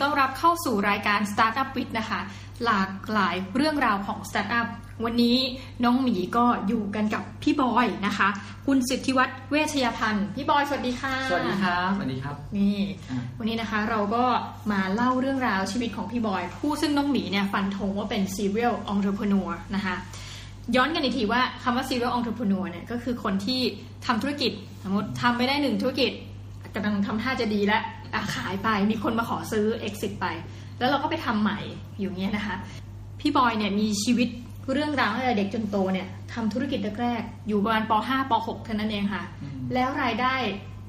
ต้อนรับเข้าสู่รายการ Startup w i t นะคะ หลากหลายเรื่องราวของ Startup วันนี้น้องหมีก็อยู่กันกับพี่บอยนะคะ คุณสิทธิวัฒน์เวชยพันธ์พี่บอยสวัสดีค่ะ สวัสดีครับสวัสดีครับนี่อะวันนี้นะคะเราก็มาเล่าเรื่องราวชีวิตของพี่บอย ผู้ซึ่งน้องหมีเนี่ยฟันธงว่าเป็น serial entrepreneur นะคะย้อนกันอีกทีว่าคำว่า serial entrepreneur เนี่ยก็คือคนที่ทำธุรกิจ สมมติทำไปได้หนึ่งธุรกิจกำลังทำท่าจะดีแล้ว อะขายไปมีคนมาขอซื้อ exit ไป แล้วเราก็ไปทำใหม่อยู่เงี้ยนะคะ พี่บอยเนี่ยมีชีวิตเรื่องราวตั้งแต่เด็กจนโตเนี่ยทำธุรกิจแรกๆอยู่ประมาณป .5 ป .6 เท่านั้นเองค่ะอืมแล้วรายได้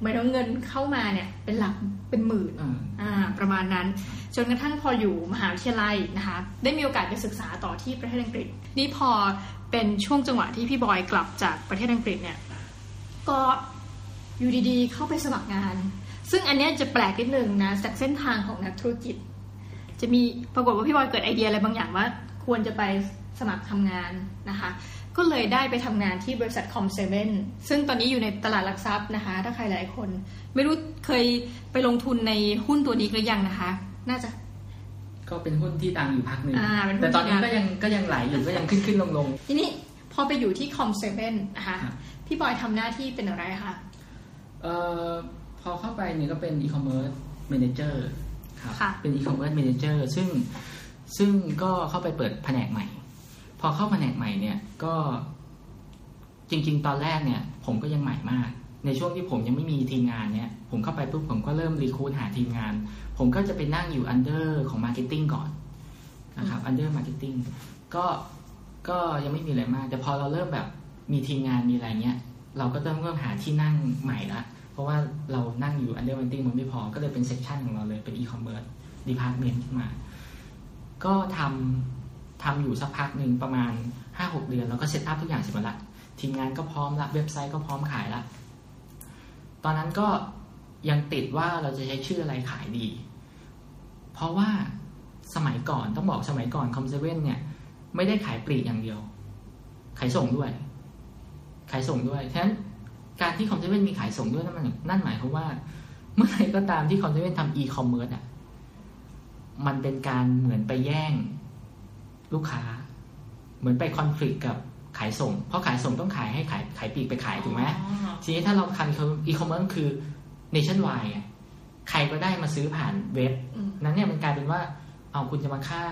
หมายถึงเงินเข้ามาเนี่ยเป็นหลักเป็นหมื่นอ่าอ่าประมาณนั้น จนกระทั่งพออยู่มหาวิทยาลัยนะคะ ได้มีโอกาสไปศึกษาต่อที่ประเทศอังกฤษ นี่พอเป็นช่วงจังหวะที่พี่บอยกลับจากประเทศอังกฤษเนี่ยก็อยู่ดีๆ เข้าไปสมัครงาน ซึ่งอันเนี้ยจะแปลกนิดนึงนะจากเส้นทางของนักธุรกิจ จะมีปรากฏว่าพี่บอยเกิดไอเดียอะไรบางอย่างว่า ควรจะไปสมัครทำงานนะคะ ก็เลยได้ไปทำงานที่บริษัทคอมเซเว่นซึ่งตอนนี้อยู่ในตลาดหลักทรัพย์นะคะ ถ้าใครหลายคน ไม่รู้เคยไปลงทุนในหุ้นตัวนี้หรือยังนะคะ น่าจะก็เป็นหุ้นที่ดังอยู่พักหนึ่งอ่าเป็นหุ้นแต่ตอนนี้ที่ดังก็ยังก็ยังไหลอยู่ก็ยังขึ้นขึ้นลงลงทีนี้พอไปอยู่ที่คอมเซเว่นนะคะครับพี่บอยทำหน้าที่เป็นอะไรคะเอ่อพ อเข้าไปเนี่ยก็เป็น e-commerce manager ครับค่ะเป็น e-commerce manager ซึ่งซึ่งก็เข้าไปเปิดแผนกใหม่ พอเข้าแผนกใหม่เนี่ยก็จริง ๆ ตอนแรกเนี่ย ผมก็ยังใหม่มาก ในช่วงที่ผมยังไม่มีทีมงานเนี่ย ผมเข้าไปปุ๊บผมก็เริ่ม recruit หาทีมงาน ผมก็จะไปนั่งอยู่ under ของ marketing ก่อนนะครับ under marketing ก็ก็ยังไม่มีอะไรมาก แต่พอเราเริ่มแบบมีทีมงานมีอะไรเงี้ย เราก็เริ่มเริ่มหาที่นั่งใหม่ละเพ ราะว่าเรานั่งอยู่ under marketing มันไม่พอ ก็เลยเป็น section ของเราเลยเป็น e-commerce department ขึ้นมา ก็ทำทำอยู่สักพักหนึ่งประมาณห้าหกเดือน แล้วก็ set up ทุกอย่างเสร็จหมดละทีมงานก็พร้อมละเว็บไซต์ก็พร้อมขายละตอนนั้นก็ยังติดว่าเราจะใช้ชื่ออะไรขายดี เพราะว่าสมัยก่อนต้องบอกสมัยก่อนคอมเซเว่นเนี่ย ไม่ได้ขายปลีกอย่างเดียว ขายส่งด้วย ขายส่งด้วยฉะนั้น การที่คอมเซเว่นมีขายส่งด้วยนั่นมันนั่นหมายความว่า เมื่อไหร่ก็ตามที่คอมเซเว่นทำอีคอมเมิร์ซอะมันเป็นการเหมือนไปแย่งลูกค้า เหมือนไปคอน FLICT กับขายส่ง เพราะขายส่งต้องขายให้ขายขายปลีกไปขายถูกไหมอ๋อทีนี้ถ้าเราคันอีคอมเมิร์ซคือ nationwide อะใครก็ได้มาซื้อผ่านเว็บอืมนั้นเนี่ยมันกลายเป็นว่า เอาคุณจะมาฆ่า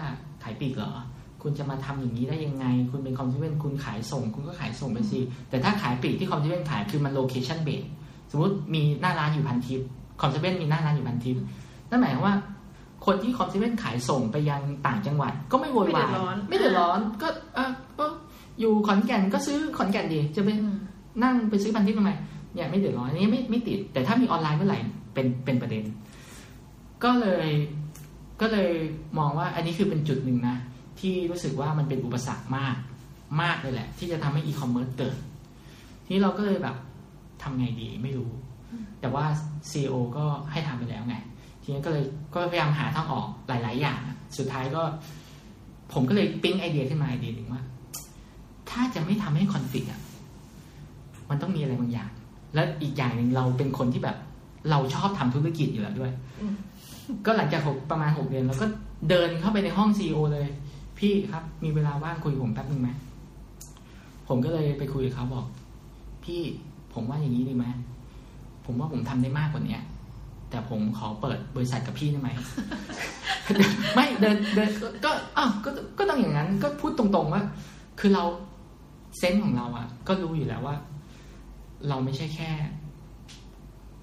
ขายปลีกเหรอ คุณจะมาทำอย่างนี้ได้ยังไง คุณเป็นคอมเซเว่นคุณขายส่ง คุณก็ขายส่งไปสิ แต่ถ้าขายปลีกที่คอมเซเว่นขายคือมัน location base สมมติมีหน้าร้านอยู่พันธุ์ทิพย์คอมเซเว่นมีหน้าร้านอยู่พันธุ์ทิพย์นั่นหมายความว่า คนที่คอมเซเว่นขายส่งไปยังต่างจังหวัด ก็ไม่โวยวายไม่เดือดร้อนไม่เดือดร้อนก็เออก็อยู่ขอนแก่นก็ซื้อขอนแก่นดีจะไปอืมนั่งไปซื้อพันทิปทำไมเนี่ยไม่เดือดร้อนอันนี้ไม่ไม่ติด แต่ถ้ามีออนไลน์เมื่อไหร่เป็นเป็นประเด็น ก็เลยก็เลยมองว่าอันนี้คือเป็นจุดหนึ่งนะ ที่รู้สึกว่ามันเป็นอุปสรรคมากมากเลยแหละ ที่จะทำให้อีคอมเมิร์ซเกิด ทีนี้เราก็เลยแบบทำไงดีไม่รู้ แต่ว่า CEO ก็ให้ทำไปแล้วไง ทีนี้ก็เลยก็พยายามหาทางออกหลาย ๆ อย่าง สุดท้ายก็ ผมก็เลยปิ๊งไอเดียขึ้นมาไอเดียหนึ่งว่า ถ้าจะไม่ทำให้คอนฟ lict อะมันต้องมีอะไรบางอย่าง และอีกอย่างหนึ่งเราเป็นคนที่แบบ เราชอบทำธุรกิจอยู่แล้วด้วยอืมก็หลังจากหกประมาณหกเดือนเราก็เดินเข้าไปในห้องซีอเลย พี่ครับ มีเวลาว่างคุยกับผมแป๊บนึงไหมผมก็เลยไปคุยกับเขาบอก พี่ผมว่าอย่างนี้ดีไหมผมว่าผมทำได้มากกว่าเนี้ยแต่ผมขอเปิดบริษัทกับพี่ได้ไหมไม่เดินเดินก็ก็อ้าวก็ก็ต้องอย่างนั้น ก็พูดตรงๆว่า คือเราเซนส์ของเราอะ่ะ ก็รู้อยู่แล้วว่า เราไม่ใช่แค่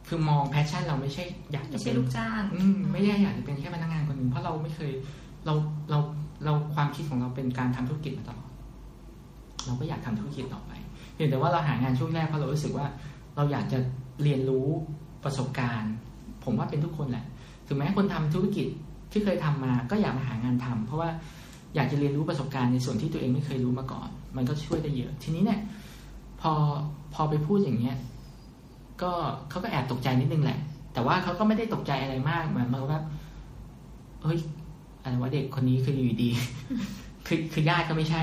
คือมองแพชชั่น เราไม่ใช่อยากจะไม่เป็ใช่นลูกจ้าง อืมไม่ได้อยากจะเป็นแค่พนักงานคนหนึ่งเพราะเราไม่เคย เราเรา เราความคิดของเราเป็นการทำธุรกิจมาตลอดเราก็อยากทำธุรกิจต่อไป เพียงแต่ว่าเราหางานช่วงแรกเพราะเรารู้สึกว่าเราอยากจะเรียนรู้ประสบการณ์ ผมว่าเป็นทุกคนแหละ ถึงแม้คนทำธุรกิจที่เคยทำมา ก็อยากมาหางานทำเพราะว่าอยากจะเรียนรู้ประสบการณ์ในส่วนที่ตัวเองไม่เคยรู้มาก่อน มันก็ช่วยได้เยอะ ทีนี้เนี่ยพอพอไปพูดอย่างเงี้ยก็เขาก็แอบตกใจนิดนึงแหละ แต่ว่าเขาก็ไม่ได้ตกใจอะไรมากเหมือนมาว่าเฮ้ย อะไรว่าเด็กคนนี้คืออยู่ดี คือคือญาติก็ไม่ใช่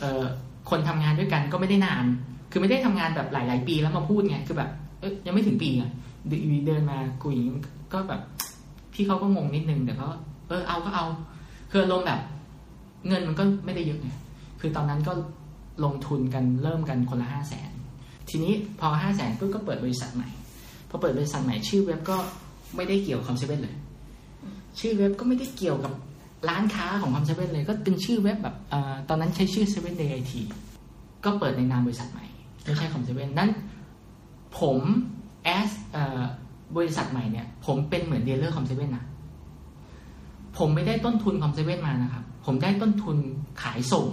เออคนทำงานด้วยกันก็ไม่ได้นาน คือไม่ได้ทำงานแบบหลาย ๆ ปีแล้วมาพูดไง คือแบบเอ้ยยังไม่ถึงปีอะอยู่ดีเดินมาคุยอย่างงี้ก็แบบพพี่เขาก็งงนิดนึงแต่ก็เออเอาก็เอา คือลงแบบ เงินมันก็ไม่ได้เยอะไงคือตอนนั้นก็ลงทุนกันเริ่มกันคนละห้าแสนทีนี้พอห้าแสนปุ๊บก็เปิดบริษัทใหม่พอเปิดบริษัทใหม่ชื่อเว็บก็ไม่ได้เกี่ยวคอมเซเว่นเลย ชื่อเว็บก็ไม่ได้เกี่ยวกับร้านค้าของคอมเซเว่นเลย ก็เป็นชื่อเว็บแบบอตอนนั้นใช้ชื่อเซเว่นเดย์ไอทีก็เปิดในนามบริษัทใหม่ไม่ใช่คอมเซเว่นนั้น ผม as บริษัทใหม่เนี่ย ผมเป็นเหมือน dealer คอมเซเว่นนะผมไม่ได้ต้นทุนคอมเซเว่นมานะครับ ผมได้ต้นทุนขายส่ง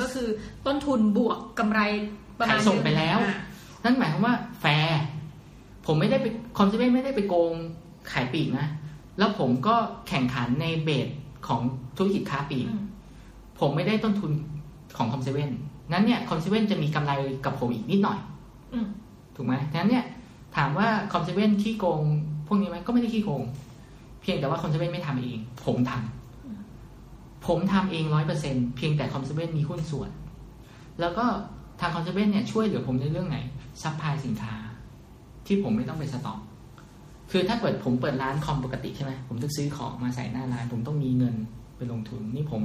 ก็คือต้นทุนบวกกำไรประมาณขายส่งไปแล้ว นั่นหมายความว่าแฟร์ผมไม่ได้ไปคอมเซเว่นไม่ได้ไปโกงขายปลีกนะ แล้วผมก็แข่งขันใน base ของธุรกิจค้าปลีกผมไม่ได้ต้นทุนของคอมเซเว่นนั้นเนี่ยคอมเซเว่นจะมีกำไรกับผมอีกนิดหน่อยถูกไหมนั้นเนี่ย ถามว่าคอมเซเว่นขี้โกง พวกนี้ไหมก็ไม่ได้ขี้โกง เพียงแต่ว่าคอมเซเว่นไม่ทำเอง ผมทำผมทำเองร้อยเปอร์เซ็นเพียงแต่คอมเซเว่นมีหุ้นส่วน แล้วก็ทางคอมเซเว่นเนี่ยช่วยเหลือผมในเรื่องไหน supply สินค้า ที่ผมไม่ต้องไปสต็อก คือถ้าเปิดผมเปิดร้านคอมปกติใช่ไหมผมต้องซื้อของมาใส่หน้าร้าน ผมต้องมีเงินไปลงทุนนี่ผม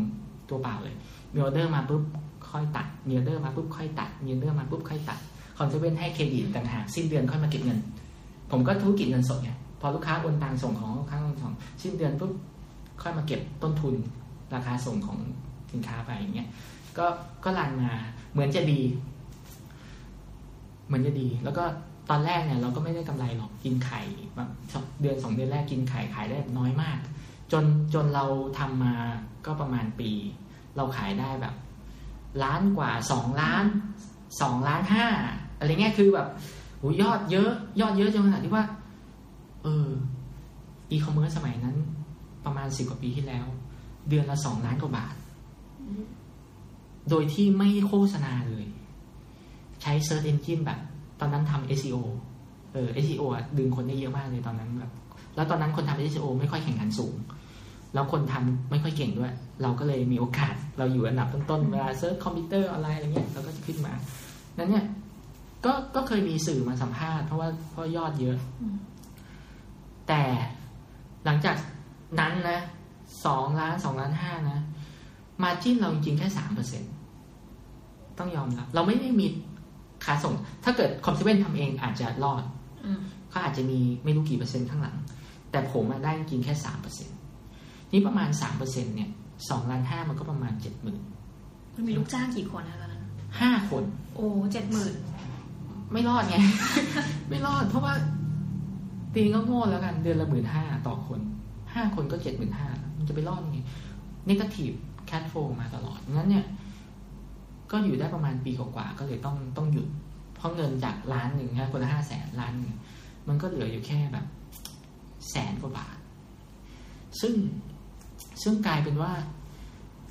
ตัวเปล่าเลยมีออเดอร์มาปุ๊บค่อยตัดมีออเดอร์มาปุ๊บค่อยตัดมีออเดอร์มาปุ๊บค่อยตัดคอมเซเว่นให้เครดิตต่างหากสิ้นเดือนค่อยมาเก็บเงิน ผมก็ธุรกิจเงินสดไงพอลูกค้าโอนตังส่งของลูกค้าส่งสิ้นเดือนปุ๊บค่อยมาเก็บต้นทุนราคาส่งของสินค้าไปอย่างเงี้ยก็ก็รันมาเหมือนจะดี เหมือนจะดี แล้วก็ ตอนแรกเนี่ยเราก็ไม่ได้กำไรหรอกกินไข่แบบเดือนสองเดือนแรกกินไข่ขายได้น้อยมาก จนจนเราทำมาก็ประมาณปี เราขายได้แบบล้านกว่าสองล้านสองล้านห้าอะไรเงี้ยคือแบบโหยอดเยอะ ยอดเยอะจนขนาดที่ว่า เอออีคอมเมิร์ซสมัยนั้น ประมาณสิบกว่าปีที่แล้ว เดือนละสองล้านกว่าบาท โดยที่ไม่โฆษณาเลย ใช้ Search Engine แบบ ตอนนั้นทำ SEO เออ SEO อะดึงคนได้เยอะมากเลยตอนนั้นแบบแล้วตอนนั้นคนทำ SEO ไม่ค่อยแข่งขันสูง แล้วคนทำไม่ค่อยเก่งด้วย เราก็เลยมีโอกาสเราอยู่อันดับต้นๆเวลา search คอมพิวเตอร์ออนไลน์อะไรเงี้ยเราก็จะขึ้นมานั้นเนี่ยก็ก็เคยมีสื่อมาสัมภาษณ์เพราะว่าเพราะยอดเยอะ แต่หลังจากนั้นนะสองล้านสองล้านห้านะมาจิ้นเราจริงๆแค่สามเปอร์เซ็นต้องยอมรับเราไม่ได้มี ขาส่ง ถ้าเกิดคอมเซเว่นทำเองอาจจะรอดเขาอาจจะมีไม่รู้กี่เปอร์เซ็นต์ข้างหลัง แต่ผมมาได้จริงแค่สามเปอร์เซ็นนี่ประมาณสามเปอร์เซ็นเนี่ยสองล้านห้ามันก็ประมาณเจ็ดหมื่นมันมีลูกจ้างกี่คนนะตอนนั้นห้าคน โอ้เจ็ดหมื่นไม่รอดไง ไม่รอด เพราะว่าตีก็โง่แล้วกัน เดือนละหมื่นห้าต่อคนห้าคนก็เจ็ดหมื่นห้ามันจะไปรอดไงนิเกทีฟแคทโฟมาตลอดงั้นเนี่ย ก็อยู่ได้ประมาณปีกว่าๆก็เลยต้องต้องหยุด เพราะเงินจากล้านหนึ่งนะคนละห้าแสนล้านหนึ่งมันก็เหลืออยู่แค่แบบ แสนกว่าบาท ซึ่งซึ่งกลายเป็นว่า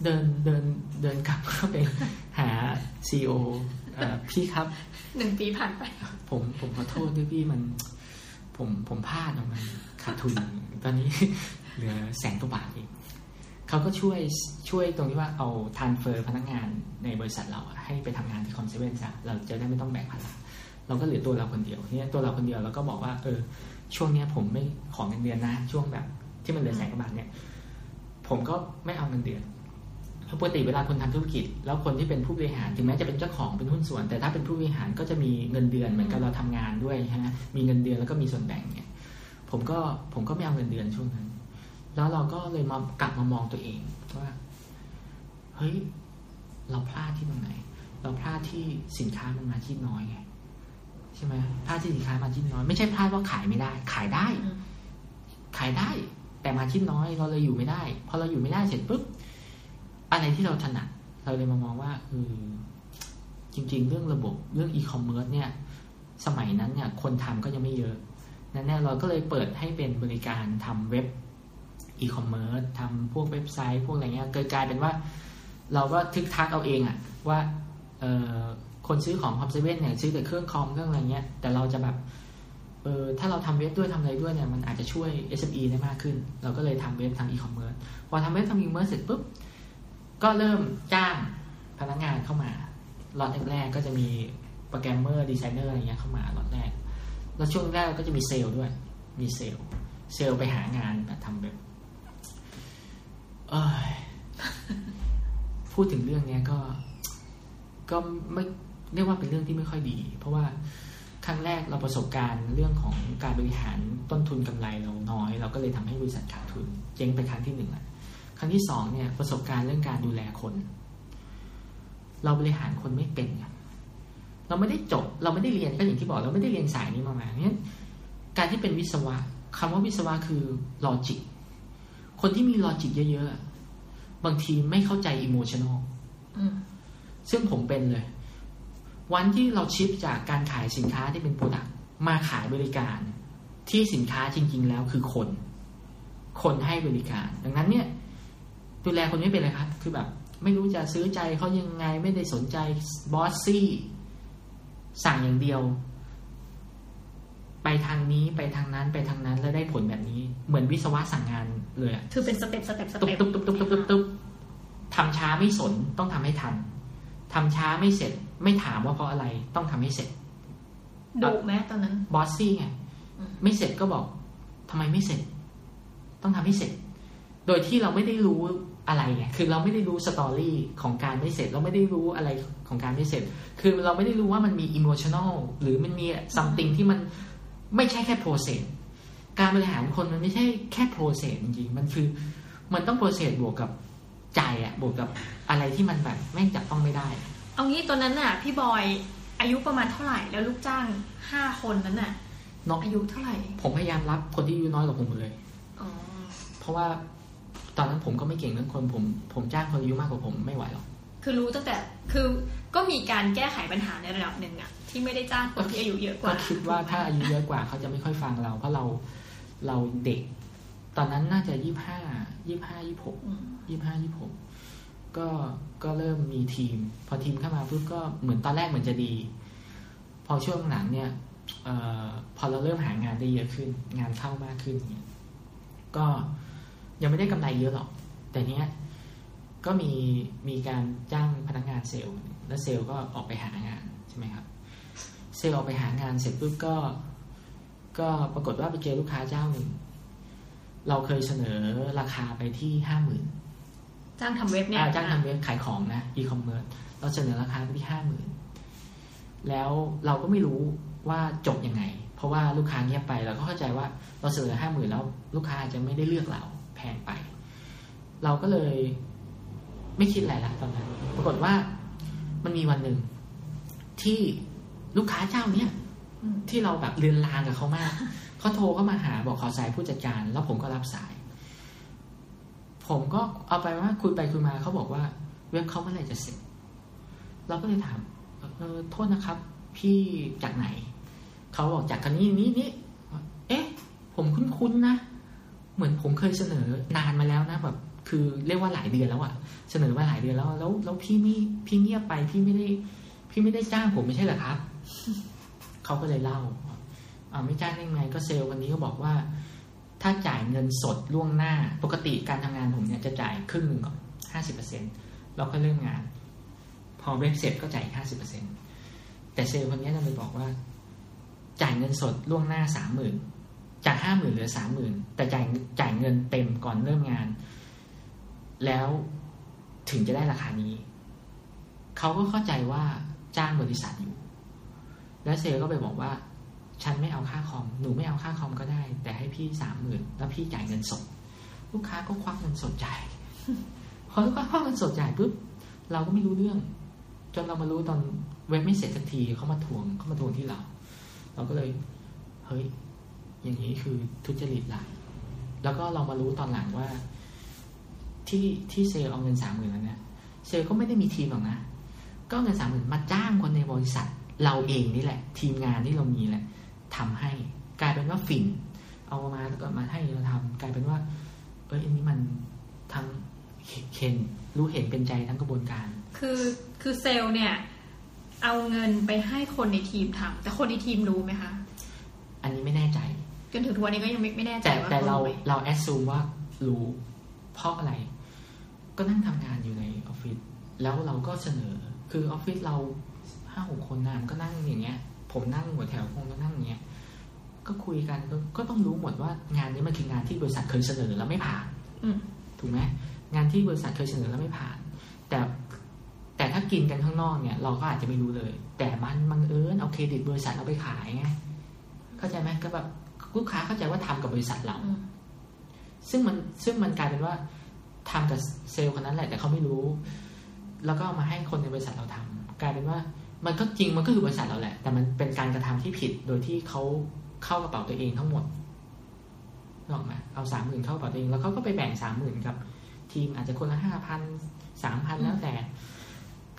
เดินเดินเดินกลับเข้าไปหา CEO พี่ครับหนึ่งปีผ่านไป ผมผมขอโทษด้วยพี่มัน ผมผมพลาดออกมาขาดทุน ตอนนี้เหลือแสนกว่าบาทเอง เขาก็ช่วยช่วยตรงที่ว่าเอา transfer พนักงานในบริษัทเราให้ไปทำงานที่คอมเซเว่นซะเราจะได้ไม่ต้องแบกภาระเราก็เหลือตัวเราคนเดียวเนี่ยตัวเราคนเดียวเราก็บอกว่า เออ ช่วงเนี้ยผมไม่ขอเงินเดือนนะ ช่วงแบบ ที่มันเหลือแสนกว่าบาทเนี่ย ผมก็ไม่เอาเงินเดือนเพราะปกติเวลาคนทำธุรกิจ แล้วคนที่เป็นผู้บริหารถึงแม้จะเป็นเจ้าของเป็นหุ้นส่วน แต่ถ้าเป็นผู้บริหารก็จะมีเงินเดือนเหมือนกับเราทำงานด้วยใช่ไหมมีเงินเดือนแล้วก็มีส่วนแบ่งเนี่ย ผมก็ผมก็ไม่เอาเงินเดือนช่วงนั้น แล้วเราก็เลยมากลับมามองตัวเองว่าเฮ้ยเราพลาดที่ตรงไหน เราพลาดที่สินค้ามันมาที่น้อยไงใช่ไหมพลาดที่สินค้ามาที่น้อย ไม่ใช่พลาดว่าขายไม่ได้ ขายได้ ขายได้ แต่มาที่น้อยเราเลยอยู่ไม่ได้ พอเราอยู่ไม่ได้เสร็จปุ๊บอะไรที่เราถนัดเราเลยมามองว่าเออจริง ๆ เรื่องระบบเรื่องอีคอมเมิร์ซเนี่ย สมัยนั้นเนี่ย คนทำก็ยังไม่เยอะนั่นแน่เราก็เลยเปิดให้เป็นบริการทำเว็บ อีคอมเมิร์ซทำพวกเว็บไซต์ พวกอะไรเงี้ยเกิดกลายเป็นว่า เราก็ทึกทักเอาเองอะว่าเออคนซื้อของคอมเซเว่นเนี่ยซื้อแต่เครื่องคอมเครื่องอะไรเงี้ยแต่เราจะแบบเออถ้าเราทำเว็บด้วยทำอะไรด้วยเนี่ยมันอาจจะช่วย SME ได้มากขึ้น เราก็เลยทำเว็บทำอีคอมเมิร์ซพอทำเว็บทำอีคอมเมิร์ซเสร็จปุ๊บก็เริ่มจ้างพนักงานเข้ามาล็อตแรกก็จะมีโปรแกรมเมอร์ดีไซเนอร์อะไรเงี้ยเข้ามาล็อตแรก แล้วช่วงแรกก็จะมีเซลล์ด้วยมี sales sales ไปหางานแบบทำแบบ พูดถึงเรื่องเนี้ยก็ ก็ไม่เรียกว่าเป็นเรื่องที่ไม่ค่อยดี เพราะว่าครั้งแรกเราประสบการณ์เรื่องของการบริหารต้นทุนกำไรเราน้อย เราก็เลยทำให้บริษัทขาดทุนเจ๊งไปครั้งที่หนึ่งอะครั้งที่สองเนี่ยประสบการณ์เรื่องการดูแลคน เราบริหารคนไม่เป็นเราไม่ได้จบ เราไม่ได้เรียนก็อย่างที่บอก เราไม่ได้เรียนสายนี้มามาเนี่ยการที่เป็นวิศวะคำว่าวิศวะคือlogic คนที่มี logic เยอะๆ บางทีไม่เข้าใจ emotional อืมซึ่งผมเป็นเลย วันที่เรา shift จากการขายสินค้าที่เป็น product มาขายบริการ ที่สินค้าจริง ๆ แล้วคือคน คนให้บริการ ดังนั้นเนี่ย ดูแลคนไม่เป็นเลยครับ คือแบบ ไม่รู้จะซื้อใจเขายังไงไม่ได้สนใจ bossy สั่งอย่างเดียว ไปทางนี้ไปทางนั้นไปทางนั้นแล้วได้ผลแบบนี้ เหมือนวิศวะสั่งงานเลยอะคือเป็น step step ตุ๊บ step ตุ๊บตุ๊บตุ๊บตุ๊บตุ๊บตุ๊บทำช้าไม่สนต้องทำให้ทันทำช้าไม่เสร็จ ไม่ถามว่าเพราะอะไรต้องทำให้เสร็จดุไหมตอนนั้น bossy ไงอืมไม่เสร็จก็บอกทำไมไม่เสร็จ ต้องทำให้เสร็จ โดยที่เราไม่ได้รู้อะไรไงคือเราไม่ได้รู้ story ของการไม่เสร็จ เราไม่ได้รู้อะไรของการไม่เสร็จ คือเราไม่ได้รู้ว่ามันมีอิโมชันอลหรือมันมี something ที่มัน ไม่ใช่แค่ process การบริหารคนมันไม่ใช่แค่ process จริงๆมันคือ มันต้อง process บวกกับใจอะบวกกับอะไรที่มันแบบแม่งจับต้องไม่ได้ เอางี้ตอนนั้นน่ะ พี่บอยอายุประมาณเท่าไหร่แล้วลูกจ้างห้าคนนั้นน่ะเนาะอายุเท่าไหร่ ผมพยายามรับคนที่อายุน้อยกว่าผมหมดเลยอ๋อเพราะว่าตอนนั้นผมก็ไม่เก่งเรื่องคนผม ผมจ้างคนอายุมากกว่าผมไม่ไหวหรอกคือรู้ตั้งแต่คือก็มีการแก้ไขปัญหาในระดับหนึ่งอะ ที่ไม่ได้จ้างคนที่อายุเยอะกก็ว่าคิดว่าถ้าอายุเยอะกว่าเขาจะไม่ค่อยฟังเรา เพราะเราเราเด็ก ตอนนั้นน่าจะยี่ห้ายี่ห้ายี่หกอืมยี่ห้ายี่หกก็ก็เริ่มมีทีม พอทีมเข้ามาปุ๊บก็เหมือนตอนแรกเหมือนจะดี พอช่วงหลังเนี่ยเออพอเราเริ่มหางานได้เยอะขึ้น งานเข้ามากขึ้นเนี่ยก็ยังไม่ได้กำไรเยอะหรอก แต่เนี้ยก็มีมีการจ้างพนักงานเซลล์ แล้วเซลล์ก็ออกไปหางานใช่ไหมครับเซลล์ออกไปหางานเสร็จปุ๊บก็ ก็ปรากฏว่าไปเจอลูกค้าเจ้าหนึ่ง เราเคยเสนอราคาไปที่ห้าหมื่นจ้างทำเว็บเนี่ยจ้างทำเว็บขายของนะอีคอมเมิร์ซเราเสนอราคาไปที่ห้าหมื่นแล้วเราก็ไม่รู้ว่าจบยังไง เพราะว่าลูกค้าเงียบไปเราก็เข้าใจว่าเราเสนอห้าหมื่นแล้ว ลูกค้าอาจจะไม่ได้เลือกเราแพงไป เราก็เลยไม่คิดอะไรละตอนนั้น ปรากฏว่ามันมีวันหนึ่งที่ ลูกค้าเจ้าเนี้ยอืมที่เราแบบเรือนรางกับเขามากเขาโทรเข้ามาหาบอกขอสายผู้จัดการ แล้วผมก็รับสาย ผมก็เอาไปว่าคุยไปคุยมาเขาบอกว่า เว็บเขาเมื่อไหร่จะเสร็จ เราก็เลยถามเออโทษนะครับ พี่จากไหน เขาบอกจากกันนี้นี้นี้เอ๊ะ ผมคุ้นๆนะ เหมือนผมเคยเสนอนานมาแล้วนะแบบคือเรียกว่าหลายเดือนแล้วอะเสนอมาหลายเดือนแล้ว แล้วแล้วพี่ไม่พี่เงียบไปพี่ไม่ได้ พี่ไม่ได้จ้างผมไม่ใช่เหรอครับ เขาก็เลยเล่าอ่าไม่จ้างได้ไงก็เซลล์วันนี้ก็บอกว่า ถ้าจ่ายเงินสดล่วงหน้าปกติการทำงานผมเนี่ยจะจ่ายครึ่งหนึ่งก่อนห้าสิบเปอร์เซ็นแล้วก็เริ่มงาน พอเว็บเสร็จก็จ่ายห้าสิบเปอร์เซ็นต์แต่เซลล์คนนี้เราเลยบอกว่า จ่ายเงินสดล่วงหน้าสามหมื่นจากห้าหมื่นเหลือสามหมื่นแต่จ่ายจ่ายเงินเต็มก่อนเริ่มงาน แล้วถึงจะได้ราคานี้ เขาก็เข้าใจว่าจ้างบริษัทอยู่ แล้วเซลก็ไปบอกว่า ฉันไม่เอาค่าคอม หนูไม่เอาค่าคอมก็ได้ แต่ให้พี่สามหมื่นแล้วพี่จ่ายเงินสด ลูกค้าก็ควักเงินสดจ่ายพอลูกค้าควักเงินสดจ่ายปุ๊บเราก็ไม่รู้เรื่อง จนเรามารู้ตอนเว็บไม่เสร็จสักทีเขามาทวงเขามาทวงที่เรา เราก็เลยเฮ้ยอย่างนี้คือทุจริตละแล้วก็เรามารู้ตอนหลังว่า ที่ที่เซลเอาเงินสามหมื่นนั้นเนี่ยเซลก็ไม่ได้มีทีมหรอกนะ ก็เงินสามหมื่นมาจ้างคนในบริษัท เราเองนี่แหละ ทีมงานที่เรามีแหละทำให้กลายเป็นว่าฝิ่นเอามาแล้วก็มาให้เราทำกลายเป็นว่า เอ้ยอันนี้มันทั้งเห็นรู้เห็นเป็นใจทั้งกระบวนการ คือคือเซลล์เนี่ย เอาเงินไปให้คนในทีมทำแต่คนในทีมรู้ไหมคะ อันนี้ไม่แน่ใจ จนถึงทุกวันนี้ก็ยังไม่ไม่แน่ใจแต่ว่าแต่เราไหมเราแอดซูมว่ารู้เพราะอะไร ก็นั่งทำงานอยู่ในออฟฟิศแล้วเราก็เสนอ คือออฟฟิศเรา ห้าหกคนนะมันก็นั่งอย่างเงี้ย ผมนั่งหัวแถวคงก็นั่งอย่างเงี้ยก็คุยกันก็ก็ต้องรู้หมดว่างานนี้มันคืองานที่บริษัทเคยเสนอแล้วไม่ผ่านอืมถูกไหมงานที่บริษัทเคยเสนอแล้วไม่ผ่าน แต่แต่ถ้ากินกันข้างนอกเนี่ย เราก็อาจจะไม่รู้เลย แต่มันบังเอิญเอาเครดิตบริษัทเราไปขายไงเข้าใจไหมก็แบบลูกค้าเข้าใจว่าทำกับบริษัทเราอืมซึ่งมันซึ่งมันกลายเป็นว่าทำกับเซลล์คนนั้นแหละ แต่เขาไม่รู้ แล้วก็เอามาให้คนในบริษัทเราทำกลายเป็นว่า มันก็จริงมันก็คือบริษัทเราแหละ แต่มันเป็นการกระทำที่ผิดโดยที่เขาเข้ากระเป๋าตัวเองทั้งหมดนึกออกไหมเอาสามหมื่นเข้ากระเป๋าตัวเอง แล้วเขาก็ไปแบ่งสามหมื่นกับ ทีมอาจจะคนละห้าพันสามพันแล้วแต่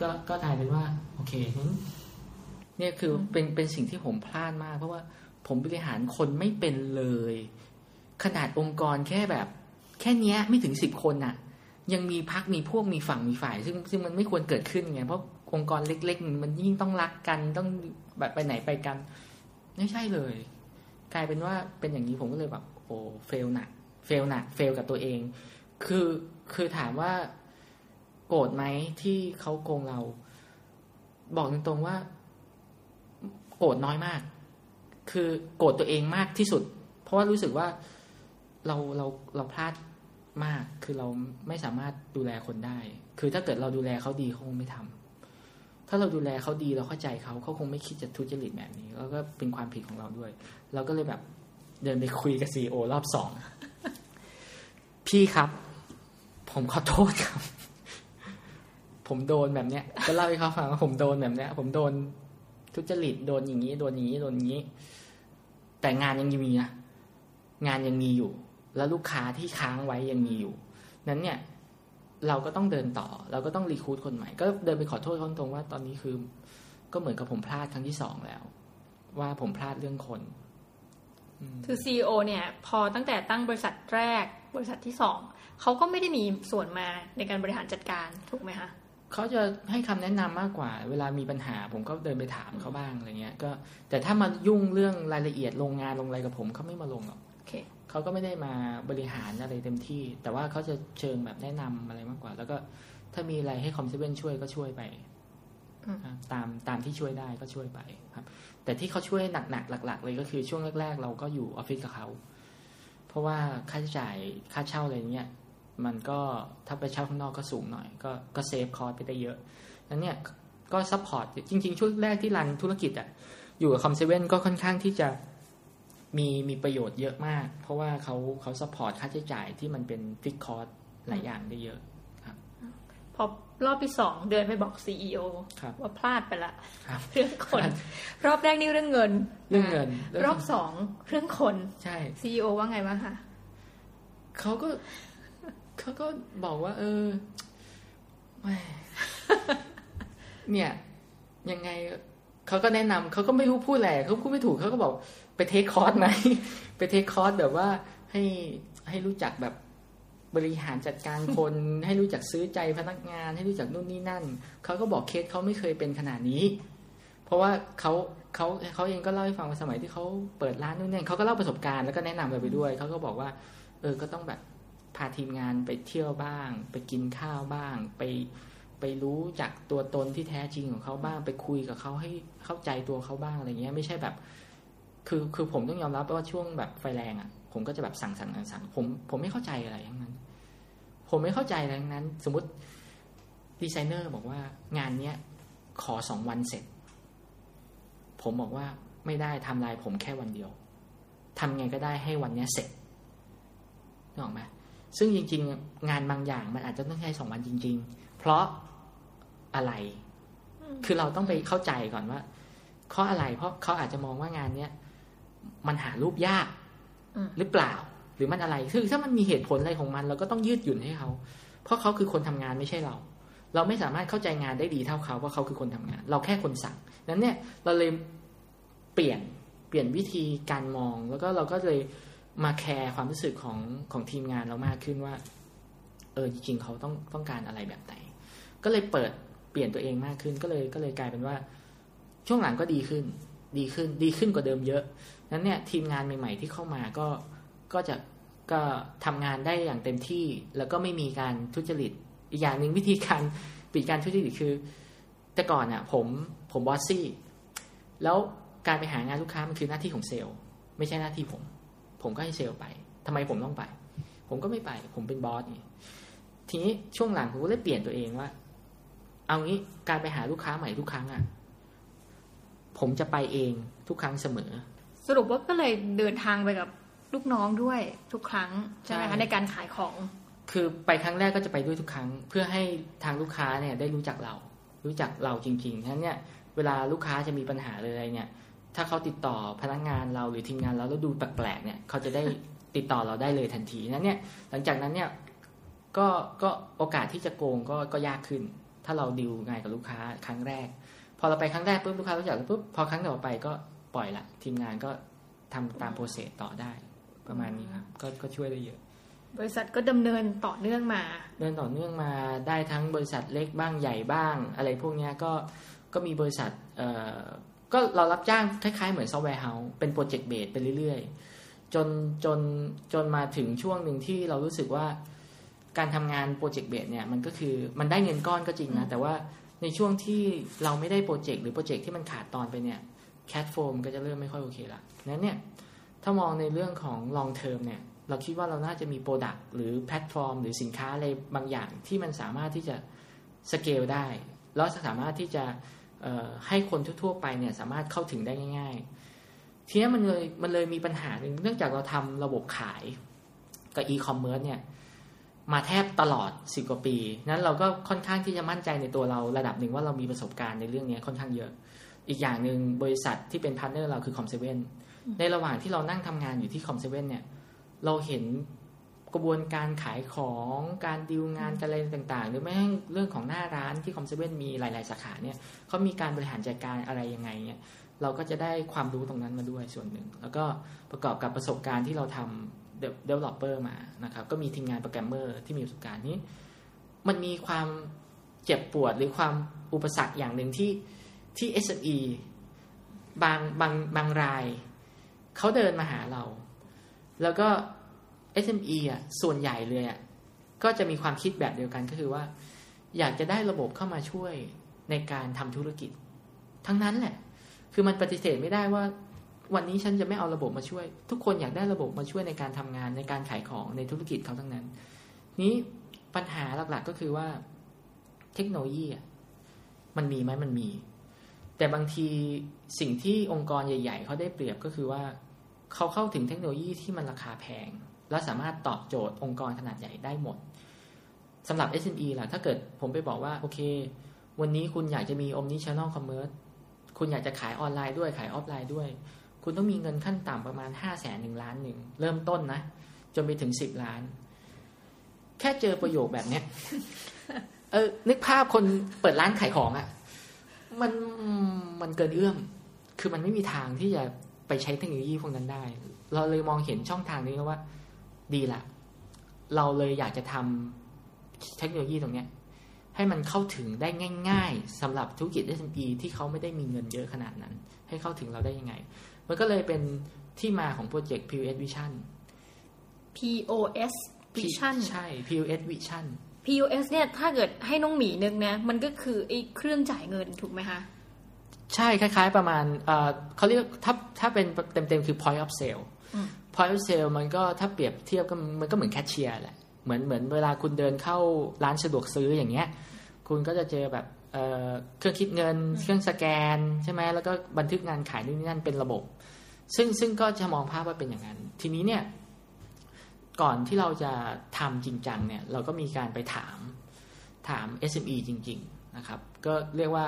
ก็ก็กลายเป็นว่า โอเคงั้นเนี่ยคือเป็นเป็นสิ่งที่ผมพลาดมาก เพราะว่าผมบริหารคนไม่เป็นเลย ขนาดองค์กรแค่แบบ แค่เนี้ยไม่ถึงสิบคนน่ะ ยังมีพักมีพวกมีฝั่งมีฝ่าย ซึ่งซึ่งมันไม่ควรเกิดขึ้นไงเพราะ องค์กรเล็ก ๆ มันยิ่งต้องรักกันต้องแบบไปไหนไปกัน ไม่ใช่เลย กลายเป็นว่าเป็นอย่างนี้ผมก็เลยแบบโอ้เฟลหนักเฟลหนักเฟลกับตัวเอง คือคือถามว่าโกรธไหมที่เขาโกงเรา บอกตรงๆว่า โกรธน้อยมาก คือโกรธตัวเองมากที่สุด เพราะว่ารู้สึกว่าเราเราเราพลาดมาก คือเราไม่สามารถดูแลคนได้ คือถ้าเกิดเราดูแลเขาดีเขาคงไม่ทำ ถ้าเราดูแลเขาดีเราเข้าใจเขาเขาคงไม่คิดจะทุจริตแบบนี้ แล้วก็เป็นความผิดของเราด้วย เราก็เลยแบบเดินไปคุยกับซีโอรอบสอง พี่ครับ ผมขอโทษครับ ผมโดนแบบเนี้ย ก็เล่าให้เขาฟังว่าผมโดนแบบเนี้ย ผมโดนทุจริตโดนอย่างนี้ โดนอย่างนี้โดนอย่างนี้ แต่งานยังมีนะงานยังมีอยู่ แล้วลูกค้าที่ค้างไว้ยังมีอยู่ นั้นเนี่ย เราก็ต้องเดินต่อ เราก็ต้องรีคูดคนใหม่ ก็เดินไปขอโทษเขาตรงๆว่าตอนนี้คือ ก็เหมือนกับผมพลาดครั้งที่สองแล้ว ว่าผมพลาดเรื่องคนคือซีอเนี่ย พอตั้งแต่ตั้งบริษัทแรก บริษัทที่สองเขาก็ไม่ได้มีส่วนมาในการบริหารจัดการถูกไหมคะเขาจะให้คำแนะนำมากกว่า เวลามีปัญหา ผมก็เดินไปถามเขาบ้างอะไรเงี้ย ก็แต่ถ้ามายุ่งเรื่องรายละเอียดโรงงานลงอะไรกับผมเขาไม่มาลงหรอกโอ เคเขาก็ไม่ได้มาบริหารอะไรเต็มที่ แต่ว่าเขาจะเชิงแบบแนะนำอะไรมากกว่า แล้วก็ถ้ามีอะไรให้คอมเซเว่นช่วยก็ช่วยไปอืมอะตามตามที่ช่วยได้ก็ช่วยไปครับ แต่ที่เขาช่วยหนักๆหลัก ๆ เลยก็คือช่วงแรก ๆ เราก็อยู่ออฟฟิศกับเขา เพราะว่าค่าใช้จ่ายค่าเช่าอะไรเงี้ยมันก็ถ้าไปเช่าข้างนอกก็สูงหน่อย ก็ก็ save cost ไปได้เยอะนั้นเนี่ยก็ support จริง ๆ ช่วงแรกที่ run ธุรกิจอะอยู่กับคอมเซเว่นก็ค่อนข้างที่จะ มีมีประโยชน์เยอะมาก เพราะว่าเขาเขา support ค่าใช้จ่ายที่มันเป็นฟิกคอร์สหลายอย่างได้เยอะพอรอบที่สองเดินไปบอก CEO ครับว่าพลาดไปละครับเรื่องคน รอบแรกนี่เรื่องเงิน เรื่องเงินเรื่องรอบสองเรื่องคนใช่ซีอว่าไงบ้างคะเขาก็เขาก็บอกว่า เออแหม่เนี่ย ยังไงเขาก็แนะนำเขาก็ไม่รู้พูดอะไรเขาพูดไม่ถูกเขาก็บอก ไปเทคคอร์สไหมไปเทคคอร์สแบบว่าให้ให้รู้จักแบบบริหารจัดการคน ให้รู้จักซื้อใจพนักงาน ให้รู้จักนู่นนี่นั่นเขาก็บอกเคสเขาไม่เคยเป็นขนาดนี้ เพราะว่าเขาเขาเขาเองก็เล่าให้ฟังว่าสมัยที่เขาเปิดร้านนู่นนี่เขาก็เล่าประสบการณ์แล้วก็แนะนำเราไปด้วยเขาก็บอกว่า เออก็ต้องแบบพาทีมงานไปเที่ยวบ้าง ไปกินข้าวบ้าง ไปไปรู้จักตัวตนที่แท้จริงของเขาบ้าง ไปคุยกับเขาให้เข้าใจตัวเขาบ้างอะไรเงี้ย ไม่ใช่แบบ คือคือผมต้องยอมรับว่าช่วงแบบไฟแรงอะ ผมก็จะแบบสั่งสั่งสั่งสั่งผมผมไม่เข้าใจอะไรทั้งนั้น ผมไม่เข้าใจอะไรทั้งนั้น สมมติดีไซเนอร์บอกว่างานเนี้ยขอสองวันเสร็จ ผมบอกว่าไม่ได้ทำลายผมแค่วันเดียวทำไงก็ได้ให้วันเนี้ยเสร็จนึกออกไหมซึ่งจริง ๆ งานบางอย่างมันอาจจะต้องใช้สองวันจริง ๆ เพราะอะไร คือเราต้องไปเข้าใจก่อนว่าเพราะอะไร เพราะเขาอาจจะมองว่างานเนี้ย มันหารูปยากอืมหรือเปล่า หรือมันอะไรคือถ้ามันมีเหตุผลอะไรของมัน เราก็ต้องยืดหยุ่นให้เขา เพราะเขาคือคนทำงานไม่ใช่เรา เราไม่สามารถเข้าใจงานได้ดีเท่าเขาเพราะเขาคือคนทำงาน เราแค่คนสั่งนั้นเนี่ยเราเลยเปลี่ยนเปลี่ยนวิธีการมอง แล้วก็เราก็เลยมาแคร์ความรู้สึกของของทีมงานเรามากขึ้นว่า เออจริงๆเขาต้องต้องการอะไรแบบไหน ก็เลยเปิดเปลี่ยนตัวเองมากขึ้น ก็เลยก็เลยกลายเป็นว่า ช่วงหลังก็ดีขึ้น ดีขึ้น ดีขึ้นกว่าเดิมเยอะ นั้นเนี่ยทีมงานใหม่ ๆ ที่เข้ามาก็ก็จะก็ทำงานได้อย่างเต็มที่ แล้วก็ไม่มีการทุจริต อีกอย่างหนึ่งวิธีการปิดการทุจริตคือ แต่ก่อนอะผมผมบอสซี่ แล้วการไปหางานลูกค้ามันคือหน้าที่ของเซลล์ ไม่ใช่หน้าที่ผม ผมก็ให้เซลล์ไปทำไมผมต้องไป ผมก็ไม่ไป ผมเป็นบอสนี่ทีนี้ช่วงหลังผมก็เลยเปลี่ยนตัวเองว่า เอางี้การไปหาลูกค้าใหม่ทุกครั้งอะผมจะไปเองทุกครั้งเสมอ สรุปว่าก็เลยเดินทางไปกับลูกน้องด้วยทุกครั้งใช่ไหมใช่คะในการขายของ คือไปครั้งแรกก็จะไปด้วยทุกครั้ง เพื่อให้ทางลูกค้าเนี่ยได้รู้จักเรา รู้จักเราจริงๆฉะนั้นเนี่ยเวลาลูกค้าจะมีปัญหาเลยอะไรเนี่ย ถ้าเขาติดต่อพนักงานเราหรือทีมงานเราแล้วดูแปลกๆเนี่ยเขาจะได้ติดต่อเราได้เลยทันทีนั้นเนี่ยหลังจากนั้นเนี่ยก็ก็โอกาสที่จะโกงก็ก็ยากขึ้น ถ้าเราดิวงานกับลูกค้าครั้งแรก พอเราไปครั้งแรกปุ๊บลูกค้ารู้จักปุ๊บพอครั้งต่อไปก็ ปล่อยละ ทีมงานก็ทำตาม process ต่อได้ ประมาณนี้ครับก็ก็ช่วยได้เยอะ บริษัทก็ดำเนินต่อเนื่องมาเดินต่อเนื่องมาได้ทั้งบริษัทเล็กบ้างใหญ่บ้าง อะไรพวกเนี้ยก็ก็มีบริษัทเอ่อก็เรารับจ้างคล้ายๆเหมือน software house เป็น project base ไปเรื่อยๆ จนจนจนมาถึงช่วงหนึ่งที่เรารู้สึกว่าการทำงาน project base เนี่ยมันก็คือมันได้เงินก้อนก็จริงนะ แต่ว่าในช่วงที่เราไม่ได้ project หรือ project ที่มันขาดตอนไปเนี่ย cash flow ก็จะเริ่มไม่ค่อยโอเคละนั้นเนี่ย ถ้ามองในเรื่องของ long term เนี่ย เราคิดว่าเราน่าจะมี product หรือแพลตฟอร์ม หรือสินค้าอะไรบางอย่างที่มันสามารถที่จะสเกลได้ แล้วสามารถที่จะให้คนทั่วๆไปเนี่ยสามารถเข้าถึงได้ง่าย ๆ ทีนี้มันเลยมันเลยมีปัญหาหนึ่งเนื่องจากเราทำระบบขายกับอีคอมเมิร์ซเนี่ยมาแทบตลอดสิบกว่าปี นั้นเราก็ค่อนข้างที่จะมั่นใจในตัวเราระดับหนึ่งว่าเรามีประสบการณ์ในเรื่องนี้ค่อนข้างเยอะ อีกอย่างหนึ่งบริษัทที่เป็น partner เราคือคอมเซเว่นในระหว่างที่เรานั่งทำงานอยู่ที่คอมเซเว่นเนี่ย เราเห็นกระบวนการขายของการดีลงานกันอะไรต่าง ๆ หรือแม้กระทั่งเรื่องของหน้าร้านที่คอมเซเว่นมีหลาย ๆ สาขาเนี่ยเขามีการบริหารจัดการอะไรยังไงเนี่ยเราก็จะได้ความรู้ตรงนั้นมาด้วยส่วนหนึ่ง แล้วก็ประกอบกับประสบการณ์ที่เราทำ developer มานะครับ ก็มีทีมงานโปรแกรมเมอร์ที่มีประสบการณ์นี้ มันมีความเจ็บปวดหรือความอุปสรรคอย่างหนึ่งที่ ที่ SME บางบางบางราย เขาเดินมาหาเรา แล้วก็ SME อะส่วนใหญ่เลยอะก็จะมีความคิดแบบเดียวกันก็คือว่า อยากจะได้ระบบเข้ามาช่วยในการทำธุรกิจ ทั้งนั้นแหละ คือมันปฏิเสธไม่ได้ว่า วันนี้ฉันจะไม่เอาระบบมาช่วย ทุกคนอยากได้ระบบมาช่วยในการทำงานในการขายของในธุรกิจเขาทั้งนั้น นี้ปัญหาหลักๆก็คือว่า เทคโนโลยีอะมันมีไหมมันมี แต่บางทีสิ่งที่องค์กรใหญ่ ๆเขาได้เปรียบก็คือว่าเขาเข้าถึงเทคโนโลยีที่มันราคาแพง และสามารถตอบโจทย์องค์กรขนาดใหญ่ได้หมดสำหรับ SME ล่ะ ถ้าเกิดผมไปบอกว่า โอเค วันนี้คุณอยากจะมี Omni Channel Commerce คุณอยากจะขายออนไลน์ด้วยขายออฟไลน์ด้วย คุณต้องมีเงินขั้นต่ำประมาณห้าแสนหนึ่งล้านหนึ่ง เริ่มต้นนะ จนไปถึงสิบล้าน แค่เจอประโยคแบบเนี้ยเออนึกภาพคนเปิดร้านขายของอะ่ะ มันมันเกินเอื้อม คือมันไม่มีทางที่จะไปใช้เทคโนโลยีพวกนั้นได้ เราเลยมองเห็นช่องทางนี้ว่า ดีละ เราเลยอยากจะทำเทคโนโลยีตรงเนี้ยให้มันเข้าถึงได้ง่ายๆสำหรับธุรกิจ SME ที่เขาไม่ได้มีเงินเยอะขนาดนั้น ให้เข้าถึงเราได้ยังไง มันก็เลยเป็นที่มาของโปรเจกต์ POS Vision POS Vision ใช่ POS Vision POS เนี่ยถ้าเกิดให้น้องหมีนึกนะ มันก็คือไอ้เครื่องจ่ายเงินถูกไหมคะ ใช่คล้ายๆประมาณเอ่อเขาเรียกถ้าถ้าเป็นเต็มๆคือ point of sale อืม point of sale มันก็ถ้าเปรียบเทียบก็มันก็เหมือนแคชเชียร์แหละเหมือนเหมือนเวลาคุณเดินเข้าร้านสะดวกซื้ออย่างเงี้ย คุณก็จะเจอแบบเอ่อเครื่องคิดเงิน เครื่องสแกนใช่ไหมแล้วก็บันทึกงานขายนู่นนี่นั่นเป็นระบบ ซึ่งซึ่งก็จะมองภาพว่าเป็นอย่างนั้น ทีนี้เนี่ย ก่อนที่เราจะทำจริงจังเนี่ยเราก็มีการไปถามถาม SME จริง ๆ นะครับ ก็เรียกว่า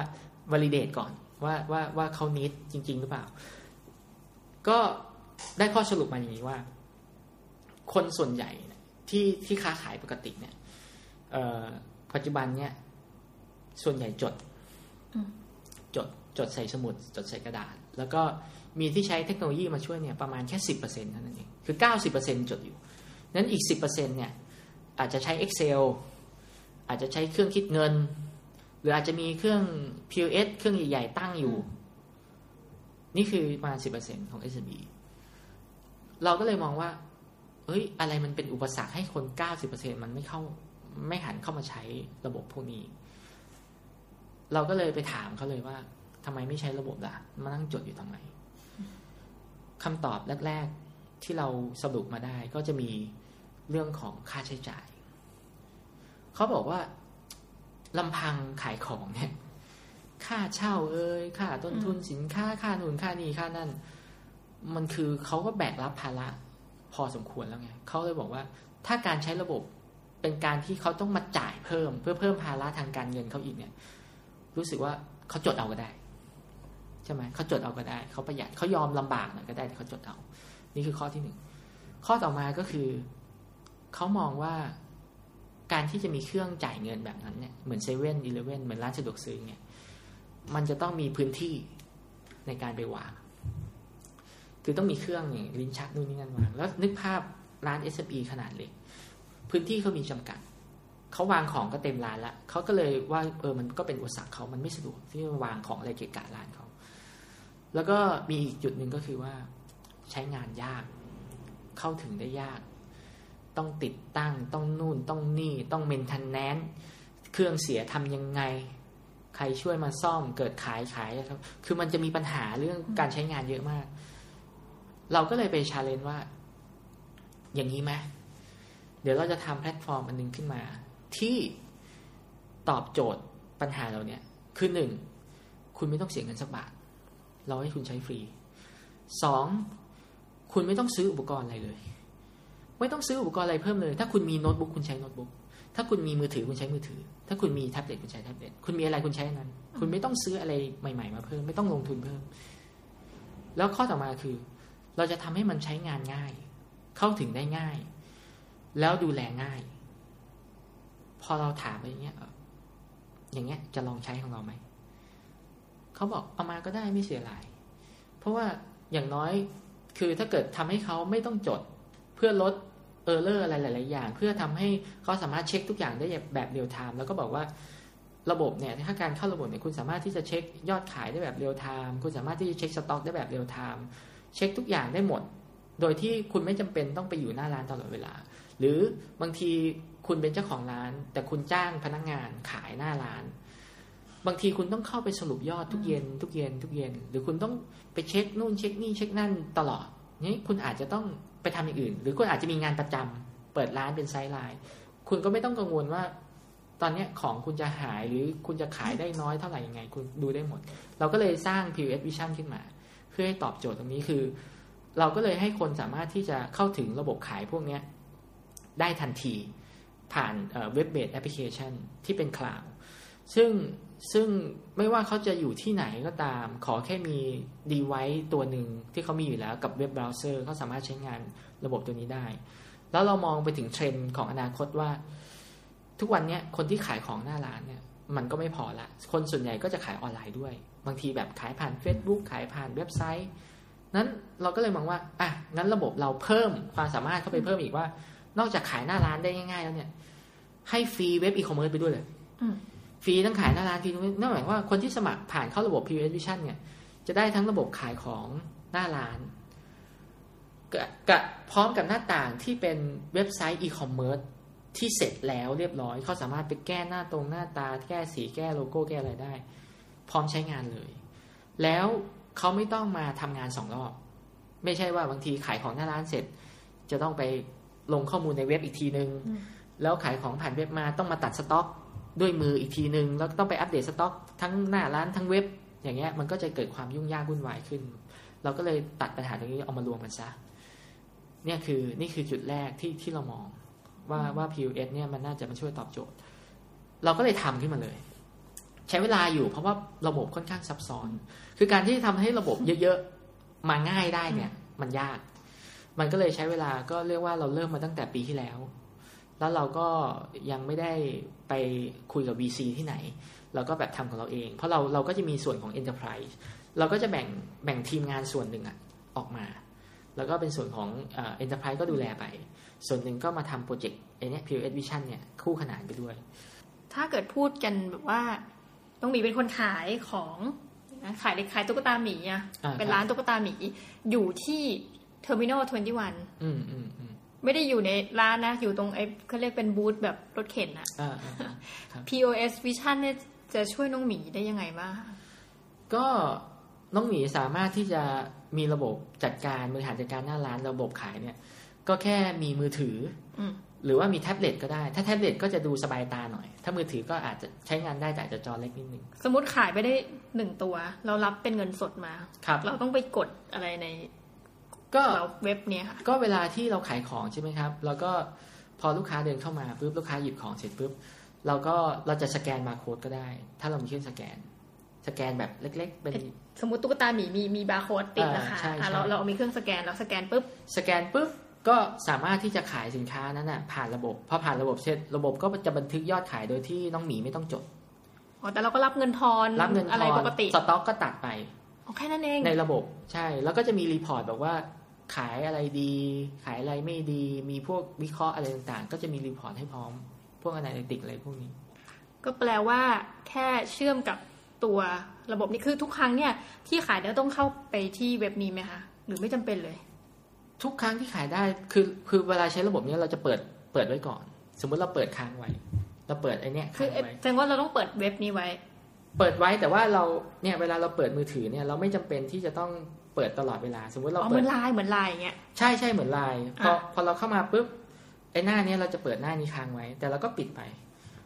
validate ก่อนว่าว่าว่าเขานิดจริง ๆ หรือเปล่า ก็ได้ข้อสรุปมาอย่างนี้ว่า คนส่วนใหญ่เนี่ยที่ที่ค้าขายปกติเนี่ยเอ่อปัจจุบันเนี่ยส่วนใหญ่จดอืมจดจดใส่สมุด จดใส่กระดาษ แล้วก็มีที่ใช้เทคโนโลยีมาช่วยเนี่ยประมาณแค่สิบเปอร์เซ็นต์เท่านั้นเองคือเก้าสิบเปอร์เซ็นต์จดอยู่ นั้นอีกสิบเปอร์เซ็นต์เนี่ยอาจจะใช้ Excel อาจจะใช้เครื่องคิดเงิน หรืออาจจะมีเครื่อง POS เครื่องใหญ่ ๆ ตั้งอยู่ นี่คือประมาณสิบเปอร์เซ็นของ SME เราก็เลยมองว่าเฮ้ย อะไรมันเป็นอุปสรรคให้คนเก้าสิบเปอร์เซ็นมันไม่เข้า ไม่หันเข้ามาใช้ระบบพวกนี้ เราก็เลยไปถามเขาเลยว่าทำไมไม่ใช้ระบบล่ะ มานั่งจดอยู่ทำไมคำตอบแรก ๆ ที่เราสรุปมาได้ก็จะมีเรื่องของค่าใช้จ่าย เขาบอกว่าลำพังขายของเนี่ยค่าเช่าเอ้ยค่าต้นทุนสินค้าค่านู่นค่านี่ค่านั่น มันคือเขาก็แบกรับภาระพอสมควรแล้วไงเขาเลยบอกว่า ถ้าการใช้ระบบเป็นการที่เขาต้องมาจ่ายเพิ่ม เพื่อเพิ่มภาระทางการเงินเขาอีกเนี่ย รู้สึกว่าเขาจดเอาก็ได้ใช่ไหมเขาจดเอาก็ได้เขาประหยัดเขายอมลำบากหน่อยก็ได้เขาจดเอา นี่คือข้อที่หนึ่งข้อต่อมาก็คือเขามองว่าการที่จะมีเครื่องจ่ายเงินแบบนั้นเนี่ยเหมือนเซเว่นอีเลเว่นเหมือนร้านสะดวกซื้อเนี่ยมันจะต้องมีพื้นที่ในการไปวาง คือต้องมีเครื่องลิ้นชักนู่นนี่นั่นวาง แล้วนึกภาพร้าน s อ e ขนาดเล็กพื้นที่เขามีจำกัด เขาวางของก็เต็มร้านละเขาก็เลยว่าเออมันก็เป็นอุปสรรคเขามันไม่สะดวกที่จะวางของอะไรเกะกะร้านเขา แล้วก็มีอีกจุดหนึ่งก็คือว่า ใช้งานยาก เข้าถึงได้ยาก ต้องติดตั้งต้องนู่นต้องนี่ต้องเมนทันแนนเครื่องเสียทำยังไง ใครช่วยมาซ่อมเกิดขายขายครับ คือมันจะมีปัญหาเรื่องการใช้งานเยอะมาก เราก็เลยไปชาเลนจ์ว่า อย่างนี้ไหมเดี๋ยวเราจะทำแพลตฟอร์มอันนึงขึ้นมา ที่ตอบโจทย์ปัญหาเราเนี่ย คือหนึ่งคุณไม่ต้องเสียเงินสักบาท เราให้คุณใช้ฟรีสอง คุณไม่ต้องซื้ออุปกรณ์อะไรเลย ไม่ต้องซื้ออุปกรณ์อะไรเพิ่มเลย ถ้าคุณมีโน้ตบุ๊กคุณใช้โน้ตบุ๊กถ้าคุณมีมือถือคุณใช้มือถือ ถ้าคุณมีแท็บเล็ตคุณใช้แท็บเล็ตคุณมีอะไรคุณใช้นั้น คุณไม่ต้องซื้ออะไรใหม่ ๆ มาเพิ่ม ไม่ต้องลงทุนเพิ่ม แล้วข้อต่อมาคือ เราจะทำให้มันใช้งานง่าย เข้าถึงได้ง่าย แล้วดูแลง่าย พอเราถามไปอย่างเงี้ยอย่างเงี้ยจะลองใช้ของเราไหมเขาบอกเอามาก็ได้ไม่เสียหลายเพราะว่าอย่างน้อย คือถ้าเกิดทำให้เขาไม่ต้องจดเพื่อลด error อะไรหลาย ๆ อย่าง เพื่อทำให้เขาสามารถเช็คทุกอย่างได้แบบ real-time แล้วก็บอกว่าระบบเนี่ยถ้าการเข้าระบบเนี่ยคุณสามารถที่จะเช็คยอดขายได้แบบ real-time คุณสามารถที่จะเช็คสต็อกได้แบบ real-time เช็คทุกอย่างได้หมด โดยที่คุณไม่จำเป็นต้องไปอยู่หน้าร้านตลอดเวลา หรือบางทีคุณเป็นเจ้าของร้าน แต่คุณจ้างพนักงานขายหน้าร้าน บางทีคุณต้องเข้าไปสรุปยอดทุกเย็น ทุกเย็น ทุกเย็น หรือคุณต้องไปเช็คนู่นเช็คนี่เช็คนั่นตลอดนี้คุณอาจจะต้องไปทำอย่างอื่น หรือคุณอาจจะมีงานประจำเปิดร้านเป็น sideline คุณก็ไม่ต้องกังวลว่า ตอนนี้ของคุณจะหายหรือคุณจะขายได้น้อยเท่าไหร่ยังไง คุณดูได้หมด เราก็เลยสร้าง POS Vision ขึ้นมา เพื่อให้ตอบโจทย์ตรงนี้คือ เราก็เลยให้คนสามารถที่จะเข้าถึงระบบขายพวกนี้ได้ทันทีผ่าน web-based application ที่เป็น cloud ซึ่ง ซึ่งไม่ว่าเขาจะอยู่ที่ไหนก็ตาม ขอแค่มีดีไวตัวหนึ่งที่เขามีอยู่แล้วกับ web browser เขาสามารถใช้งานระบบตัวนี้ได้ แล้วเรามองไปถึงเทรนด์ของอนาคตว่า ทุกวันนี้คนที่ขายของหน้าร้านเนี่ยมันก็ไม่พอละ คนส่วนใหญ่ก็จะขายออนไลน์ด้วย บางทีแบบขายผ่าน Facebook ขายผ่านเว็บไซต์ นั้นเราก็เลยมองว่า อะ งั้นระบบเราเพิ่มความสามารถเข้าไปเพิ่มอีกว่า นอกจากขายหน้าร้านได้ง่าย ๆ แล้วเนี่ย ให้ฟรีเว็บอีคอมเมิร์ซไปด้วยเลย ฟรีทั้งขายหน้าร้านฟรีนั่นหมายว่าคนที่สมัครผ่านเข้าระบบ POS Vision เนี่ย จะได้ทั้งระบบขายของหน้าร้านกับพร้อมกับหน้าต่างที่เป็นเว็บไซต์อีคอมเมิร์ซที่เสร็จแล้วเรียบร้อย เขาสามารถไปแก้หน้าตรงหน้าตา แก้สีแก้โลโก้แก้อะไรได้ พร้อมใช้งานเลย แล้วเขาไม่ต้องมาทำงานสองรอบ ไม่ใช่ว่าบางทีขายของหน้าร้านเสร็จ จะต้องไปลงข้อมูลในเว็บอีกทีนึง แล้วขายของผ่านเว็บมาต้องมาตัดสต็อก ด้วยมืออีกทีหนึ่งแล้วต้องไปอัปเดตสต็อก ทั้งหน้าร้านทั้งเว็บ อย่างเงี้ยมันก็จะเกิดความยุ่งยากวุ่นวายขึ้น เราก็เลยตัดปัญหาตรงนี้เอามารวมกันซะเนี่ยคือนี่คือจุดแรกที่ที่เรามองว่าว่า POS เนี่ยมันน่าจะมาช่วยตอบโจทย์ เราก็เลยทำขึ้นมาเลย ใช้เวลาอยู่เพราะว่าระบบค่อนข้างซับซ้อน คือการที่ทำให้ระบบเยอะๆมาง่ายได้เนี่ย มันยาก มันก็เลยใช้เวลาก็เรียกว่าเราเริ่มมาตั้งแต่ปีที่แล้ว แล้วเราก็ยังไม่ได้ไปคุยกับ VC ที่ไหน เราก็แบบทำของเราเอง เพราะเราเราก็จะมีส่วนของ Enterprise เราก็จะแบ่งแบ่งทีมงานส่วนหนึ่งอะออกมา แล้วก็เป็นส่วนของ Enterprise ก็ดูแลไป ส่วนหนึ่งก็มาทำโปรเจกต์ไอ้นี่ POS Vision เนี่ยคู่ขนานไปด้วย ถ้าเกิดพูดกันแบบว่าต้องมีเป็นคนขายของขายขายตุ๊กตาหมีอะเป็นร้านตุ๊กตาหมีอยู่ที่ Terminal Twenty Oneอืมอืมอืม ไม่ได้อยู่ในร้านนะ อยู่ตรงไอ้เขาเรียกเป็นบูธแบบรถเข็นอะ POS Vision เนี่ยจะช่วยน้องหมีได้ยังไงบ้าง ก็น้องหมีสามารถที่จะมีระบบจัดการบริหารจัดการหน้าร้านระบบขายเนี่ย ก็แค่มีมือถืออืมหรือว่ามีแท็บเล็ตก็ได้ ถ้าแท็บเล็ตก็จะดูสบายตาหน่อย ถ้ามือถือก็อาจจะใช้งานได้แต่อาจจะจอเล็กนิดนึง สมมติขายไปได้หนึ่งตัว เรารับเป็นเงินสดมาครับเราต้องไปกดอะไรใน ก็เราเว็บเนี้ยค่ะก็เวลาที่เราขายของใช่ไหมครับแล้วก็พอลูกค้าเดินเข้ามาปุ๊บลูกค้าหยิบของเสร็จปุ๊บเราก็เราจะสแกนมาโค้ดก็ได้ ถ้าเรามีเครื่องสแกน สแกนแบบเล็ก ๆ เป็นสมมติตุ๊กตาหมีมีมีบาร์โค้ดติดนะคะอ่าใช่อะใช่เราเราเอามีเครื่องสแกนเราสแกนปุ๊บสแกนปุ๊บก็สามารถที่จะขายสินค้านั้นน่ะผ่านระบบพอผ่านระบบเสร็จระบบก็จะบันทึกยอดขายโดยที่น้องหมีไม่ต้องจดอ๋อแต่เราก็รับเงินทอนรับเงินทอนอะไรปกติสต็อกก็ตัดไปอ๋อแค่นั้นเองในระบบใช่แล้วก็จะมี report บอกว่า ขายอะไรดี ขายอะไรไม่ดี มีพวกวิเคราะห์อะไรต่างๆ ก็จะมี report ให้พร้อม พวก analytic อะไรพวกนี้ ก็แปลว่าแค่เชื่อมกับตัวระบบนี้คือทุกครั้งเนี่ย ที่ขายแล้วต้องเข้าไปที่เว็บนี้ไหมคะหรือไม่จำเป็นเลย ทุกครั้งที่ขายได้คือคือเวลาใช้ระบบเนี้ยเราจะเปิดเปิดไว้ก่อน สมมุติเราเปิดค้างไว้เราเปิดไอเนี้ยคือค้างไว้แสดงว่าเราต้องเปิดเว็บนี้ไว้ เปิดไว้แต่ว่าเราเนี่ยเวลาเราเปิดมือถือเนี่ยเราไม่จำเป็นที่จะต้อง เปิดตลอดเวลา สมมติเราอ๋อเหเปิมือดนไลน์เหมือนไลน์อย่างเงี้ยใช่ใช่เหมือนไลน์พออะพอเราเข้ามาปุ๊บไอ้หน้าเนี้ยเราจะเปิดหน้านี้ค้างไว้ แต่เราก็ปิดไป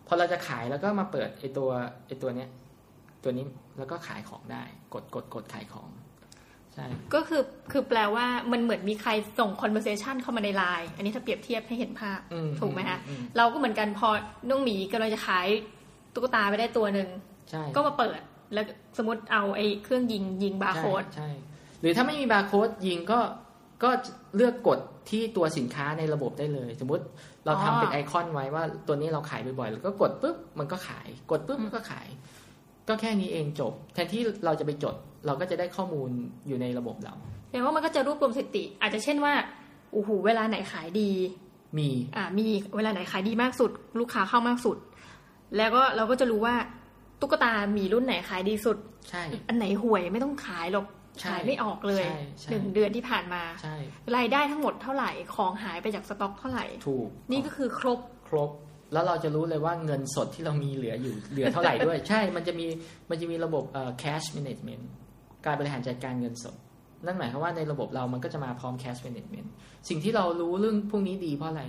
พอเราจะขายแล้วก็มาเปิดไอ้ตัวไอ้ตัวเนี้ย ตัวนี้แล้วก็ขายของได้ กดกดกดขายของใช่ก็คือคือแปลว่ามันเหมือนมีใครส่ง conversation เข้ามาในไลน์อันนี้ถ้าเปรียบเทียบให้เห็นภาพอืถูกไหมคะอืมเราก็เหมือนกันพอน้องหมีกำลังจะขายตุ๊กตาไปได้ตัวหนึ่งใช่ก็มาเปิดแล้วสมมติเอาไอ้เครื่องยิงยิงบาร์โค้ดใช่ใช่ หรือถ้าไม่มีบาร์โค้ดยิงก็ก็เลือกกดที่ตัวสินค้าในระบบได้เลย สมมุติเราทำเป็นไอคอนไว้ว่าตัวนี้เราขายบ่อยๆแล้วก็กดปุ๊บมันก็ขาย กดปุ๊บมันก็ขาย ก็แค่นี้เองจบ แทนที่เราจะไปจด เราก็จะได้ข้อมูลอยู่ในระบบเราแปลว่ามันก็จะรวบรวมสถิติ อาจจะเช่นว่าโอ้โหเวลาไหนขายดี มีอ่ามีเวลาไหนขายดีมากสุด ลูกค้าเข้ามากสุด แล้วก็เราก็จะรู้ว่าตุ๊กตามีรุ่นไหนขายดีสุดใช่อันไหนห่วยไม่ต้องขายหรอกใช่ ขายไม่ออกเลยใช่ใช่หนึ่งเดือนที่ผ่านมาใช่รายได้ทั้งหมดเท่าไหร่ของหายไปจากสต็อกเท่าไหร่ถูกนี่ก็คือครบครบ แล้วเราจะรู้เลยว่าเงินสดที่เรามีเหลืออยู่เหลือเท่าไหร่ด้วย ใช่มันจะมีมันจะมีระบบเอ่อ cash management การบริหารจัดการเงินสด นั่นหมายความว่าในระบบเรามันก็จะมาพร้อม cash management สิ่งที่เรารู้เรื่องพวกนี้ดีเพราะอะไร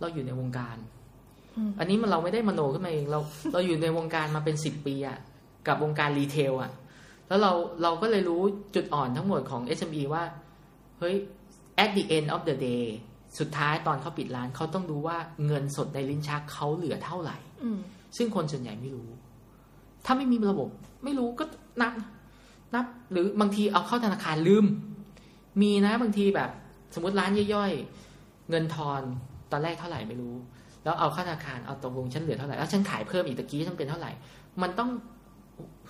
เราอยู่ในวงการอืมอันนี้มันเราไม่ได้มโนขึ้นมาเองเรา เราอยู่ในวงการมาเป็นสิบปีอะกับวงการรีเทลอะ แล้วเราเราก็เลยรู้จุดอ่อนทั้งหมดของ SME ว่า เฮ้ย at the end of the day สุดท้ายตอนเขาปิดร้านเขาต้องรู้ว่าเงินสดในลิ้นชักเขาเหลือเท่าไหร่อืมซึ่งคนส่วนใหญ่ไม่รู้ ถ้าไม่มีระบบ ไม่รู้ก็นับ นับ หรือบางทีเอาเข้าธนาคารลืม มีนะบางทีแบบ สมมติร้านย่อยๆ เงินทอนตอนแรกเท่าไหร่ไม่รู้ แล้วเอาเข้าธนาคารเอาตกลงฉันเหลือเท่าไหร่แล้วฉันขายเพิ่มอีกตะกี้ฉันเป็นเท่าไหร่ มันต้อง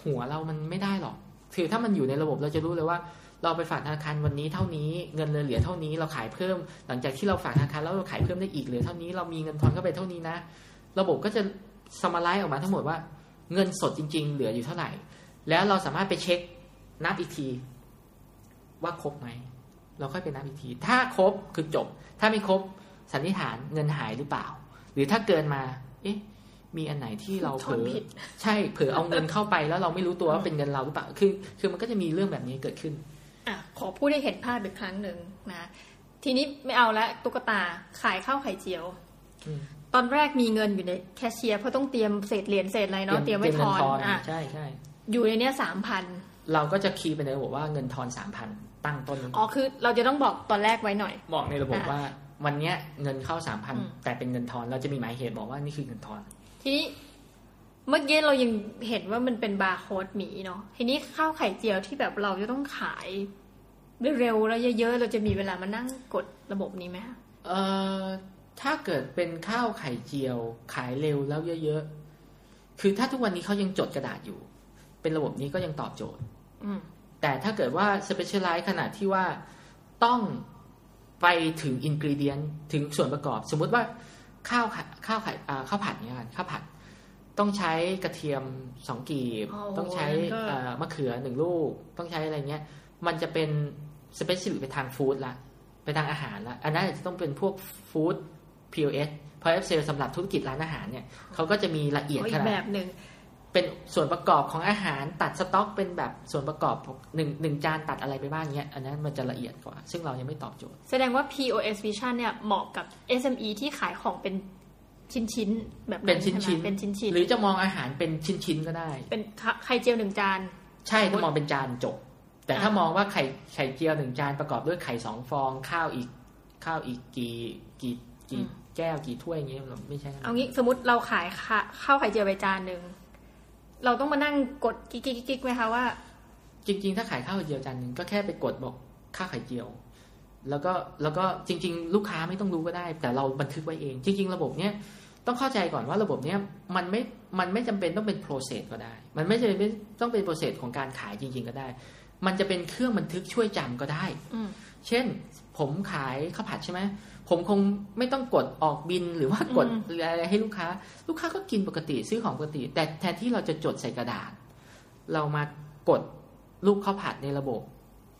หัวเรามันไม่ได้หรอก คือถ้ามันอยู่ในระบบเราจะรู้เลยว่า เราไปฝากธนาคารวันนี้เท่านี้เงินเหลือเท่านี้เราขายเพิ่ม หลังจากที่เราฝากธนาคารแล้วเราขายเพิ่มได้อีกเหลือเท่านี้เรามีเงินทอนเข้าไปเท่านี้นะระบบก็จะสมาไลซ์ออกมาทั้งหมดว่า เงินสดจริง ๆ เหลืออยู่เท่าไหร่ แล้วเราสามารถไปเช็คนับอีกที ว่าครบไหมเราค่อยไปนับอีกที ถ้าครบคือจบ ถ้าไม่ครบสันนิษฐานเงินหายหรือเปล่า หรือถ้าเกินมา เอ๊ะ มีอันไหนที่เราเผลทอนอผิดใช่เผลอเอาเงินเข้าไปแล้วเราไม่รู้ตัวว่าเป็นเงินเราหรือเปล่าคือ คือมันก็จะมีเรื่องแบบนี้เกิดขึ้นอะขอพูดให้เห็นภาพอีกครั้งหนึ่งนะทีนี้ไม่เอาละตุ๊กตาขายข้าวไข่เจียวอืมตอนแรกมีเงินอยู่ในแคชเชียร์เพราะต้องเตรียมเศษเหรียญเศษอะไรเนาะเตรียมไว้ทอนเงิอะใช่ใช่อยู่ในเนี้ยสามพันเราก็จะคีย์ไปในระบบว่าเงินทอนสามพันตั้งต้นอ๋อคือเราจะต้องบอกตอนแรกไว้หน่อย บอกในระบบอะว่า วันเนี้ยเงินเข้าสามพันอืมแต่เป็นเงินทอนเราจะมีหมายเหตุบอกว่านี่คือเงินทอน ทีนี้เมื่อกี้เรายังเห็นว่ามันเป็นบาร์โค้ดหมีเนาะทีนี้ข้าวไข่เจียวที่แบบเราจะต้องขายเร็วๆแล้วเยอะๆเราจะมีเวลามานั่งกดระบบนี้ไหมคะเอ่อถ้าเกิดเป็นข้าวไข่เจียว ขายเร็วแล้วเยอะๆคือถ้าทุกวันนี้เขายังจดกระดาษอยู่ เป็นระบบนี้ก็ยังตอบโจทย์อืมแต่ถ้าเกิดว่า specialize ขนาดที่ว่าต้องไปถึงอินกรีเดียนถึงส่วนประกอบ สมมุติว่า ข้าวผัดข้าวไข่อ่าข้าวผัดเนี่ยกันข้าวผัด ต้องใช้กระเทียมสองกีบอ๋อต้องใช้ก็เอ่อมะเขือหนึ่งลูก ต้องใช้อะไรเงี้ย มันจะเป็น specific ไปทางฟู้ดละไปทางอาหารละอันนั้นอาจจะต้องเป็นพวกฟู้ด POS เพราะ F เซลสำหรับธุรกิจร้านอาหารเนี่ยเขาก็จะมีละเอียดอ๋อขอีกนาดแบบหนึ่ง เป็นส่วนประกอบของอาหารตัดสต็อก เป็นแบบส่วนประกอบหนึ่งหนึ่งจานตัดอะไรไปบ้างเนี้ยอันนั้นมันจะละเอียดกว่า ซึ่งเรายังไม่ตอบโจทย์ แสดงว่า POS Vision เนี่ยเหมาะกับ SME ที่ขายของเป็นชิ้นๆแบบเป็นชิ้นใไหมชิ้นเป็นชิ้นๆหรือจะมองอาหารเป็นชิ้นชิ้นๆก็ได้ เป็นไข่เจียวหนึ่งจาน ใช่ถ้ามองเป็นจานจบ แต่ถ้าอ่ามมองว่าไข่ไข่เจียวหนึ่งจานประกอบด้วยไข่สองฟอง ข้าวอีก ข้าวอีกกี่กี่กี่แก้วกี่ถ้วยอย่างเงี้ยเราไม่ใช่นะเอางี้สมมติเราขายข้าข้าวไข่เจียวไปจานหนึ่ง เราต้องมานั่งกดกิ๊กกิ๊กกิ๊กไหมคะว่า จริง ๆ ถ้าขายข้าวไข่เจียวจานหนึ่งก็แค่ไปกดบอกข้าวไข่เจียว แล้วก็แล้วก็จริง ๆ ลูกค้าไม่ต้องรู้ก็ได้ แต่เราบันทึกไว้เอง จริง ๆ ระบบเนี้ยต้องเข้าใจก่อนว่าระบบเนี้ยมันไม่มันไม่จำเป็นต้องเป็น process ก็ได้ มันไม่จำเป็นต้องเป็น process ของการขายจริง ๆ ก็ได้ มันจะเป็นเครื่องบันทึกช่วยจำก็ได้อืมเช่น ผมขายข้าวผัดใช่ไหม ผมคงไม่ต้องกดออกบินหรือว่ากดอืมอะไรให้ลูกค้า ลูกค้าก็กินปกติซื้อของปกติ แต่แทนที่เราจะจดใส่กระดาษ เรามากดรูปข้าวผัดในระบบ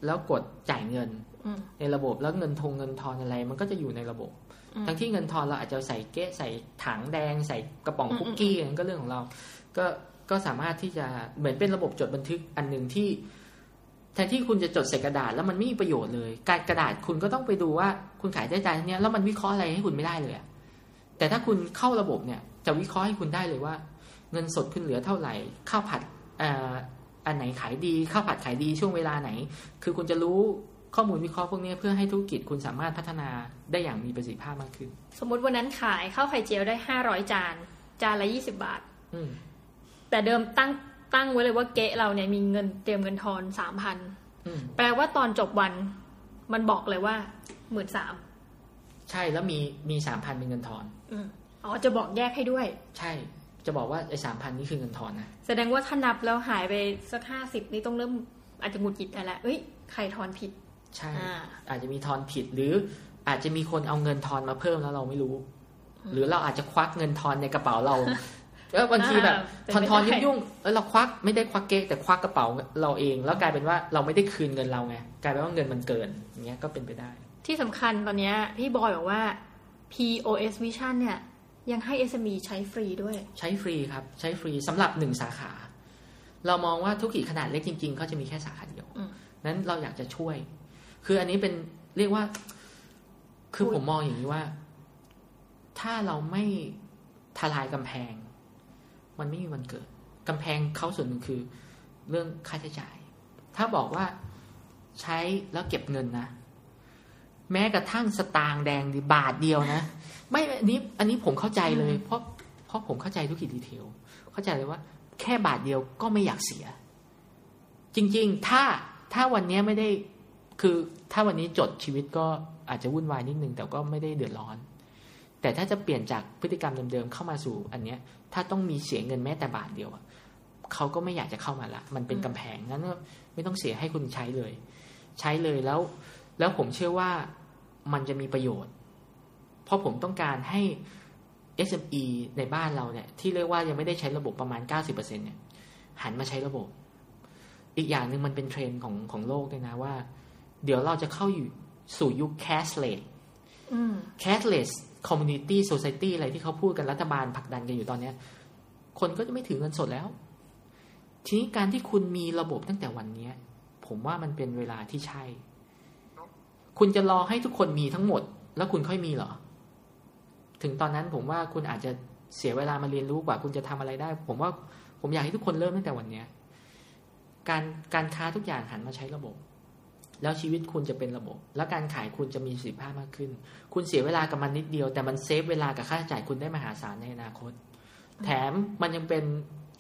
แล้วกดจ่ายเงินอืมในระบบแล้วเงินทงเงินทอนอะไร มันก็จะอยู่ในระบบอืมทั้งที่เงินทอนเราอาจจะใส่เก๊ะใส่ถังแดง ใส่กระป๋องอืมคุกกี้อันนั้นก็เรื่องของเรา ก็ก็สามารถที่จะเหมือนเป็นระบบจดบันทึกอันหนึ่งที่ แทนที่คุณจะจดใส่กระดาษแล้วมันไม่มีประโยชน์เลย การกระดาษคุณก็ต้องไปดูว่าคุณขายได้จานเนี้ยแล้วมันวิเคราะห์อะไรให้คุณไม่ได้เลยอะแต่ถ้าคุณเข้าระบบเนี่ย จะวิเคราะห์ให้คุณได้เลยว่า เงินสดคุณเหลือเท่าไหร่ข้าวผัดเอ่ออันไหนขายดีข้าวผัดขายดีช่วงเวลาไหน คือคุณจะรู้ข้อมูลวิเคราะห์พวกนี้เพื่อให้ธุรกิจคุณสามารถพัฒนาได้อย่างมีประสิทธิภาพมากขึ้น สมมติวันนั้นขายข้าวไข่เจียวได้ห้าร้อยจาน จานละยี่สิบาทอืมแต่เดิมตั้ง ตั้งไว้เลยว่าเก๊ะเราเนี่ยมีเงินเตรียมเงินทอนสามพันอืมแปลว่าตอนจบวัน มันบอกเลยว่าหมื่นสามใช่แล้วมีมีสามพันเป็นเงินทอนอ๋อจะบอกแยกให้ด้วย ใช่ จะบอกว่าไอ้สามพันนี่คือเงินทอนนะแสดงว่าถ้านับแล้วหายไปสักห้าสิบนี่ต้องเริ่มอาจจะหงุดหงิดแล้วแหละเอ้ยใครทอนผิด ใช่อ่าอาจจะมีทอนผิดหรืออาจจะมีคนเอาเงินทอนมาเพิ่มแล้วเราไม่รู้ หรือเราอาจจะควักเงินทอนในกระเป๋าเรา แล้วบางทีแบบอ่าทอนทอนเป็นไปได้ยุ่งๆแล้วเราควักไม่ได้ควักเก๊กแต่ควักกระเป๋าเราเอง แล้วกลายเป็นว่าเราไม่ได้คืนเงินเราไงกลายเป็นว่าเงินมันเกินอย่างเงี้ยก็เป็นไปได้ ที่สำคัญตอนเนี้ยพี่บอยบอกว่า POS Vision เนี่ยยังให้ SME ใช้ฟรีด้วย ใช้ฟรีครับใช้ฟรีสำหรับหนึ่งสาขา เรามองว่าธุรกิจขนาดเล็กจริงๆเขาจะมีแค่สาขาเดียวอืมนั้นเราอยากจะช่วย คืออันนี้เป็นเรียกว่า คือพูดผมมองอย่างนี้ว่า ถ้าเราไม่ทลายกำแพง มันไม่มีวันเกิดกำแพงเขาส่วนหนึ่งคือ เรื่องค่าใช้จ่าย ถ้าบอกว่าใช้แล้วเก็บเงินนะ แม้กระทั่งสตางค์แดงดีบาทเดียวนะ ไม่อันนี้อันนี้ผมเข้าใจเลย เพราะเพราะผมเข้าใจธุรกิจดีเทล เข้าใจเลยว่า แค่บาทเดียวก็ไม่อยากเสีย จริง ๆ ถ้าถ้าวันนี้ไม่ได้คือถ้าวันนี้จดชีวิตก็อาจจะวุ่นวายนิดนึงแต่ก็ไม่ได้เดือดร้อน แต่ถ้าจะเปลี่ยนจากพฤติกรรมเดิมๆเข้ามาสู่อันเนี้ย ถ้าต้องมีเสียเงินแม้แต่บาทเดียวอะเขาก็ไม่อยากจะเข้ามาละ มันเป็นกำแพงงั้นก็ไม่ต้องเสียให้คุณใช้เลย ใช้เลยแล้ว แล้วผมเชื่อว่ามันจะมีประโยชน์ เพราะผมต้องการให้ SME ในบ้านเราเนี่ย ที่เรียกว่ายังไม่ได้ใช้ระบบประมาณ 90%เนี่ย หันมาใช้ระบบ อีกอย่างหนึ่งมันเป็นเทรนด์ของของโลกด้วยนะว่า เดี๋ยวเราจะเข้าอยู่สู่ยุค cashless คอืม cashless community society อะไรที่เขาพูดกันรัฐบาลผลักดันกันอยู่ตอนเนี้ย คนก็จะไม่ถือเงินสดแล้ว ทีนี้การที่คุณมีระบบตั้งแต่วันเนี้ย ผมว่ามันเป็นเวลาที่ใช่ คุณจะรอให้ทุกคนมีทั้งหมด แล้วคุณค่อยมีเหรอ ถึงตอนนั้นผมว่าคุณอาจจะเสียเวลามาเรียนรู้กว่าคุณจะทำอะไรได้ ผมว่าผมอยากให้ทุกคนเริ่มตั้งแต่วันเนี้ย การการค้าทุกอย่างหันมาใช้ระบบ แล้วชีวิตคุณจะเป็นระบบ แล้วการขายคุณจะมีประสิทธิภาพมากขึ้น คุณเสียเวลากับมันนิดเดียว แต่มันเซฟเวลากับค่าใช้จ่ายคุณได้มหาศาลในอนาคต แถมมันยังเป็น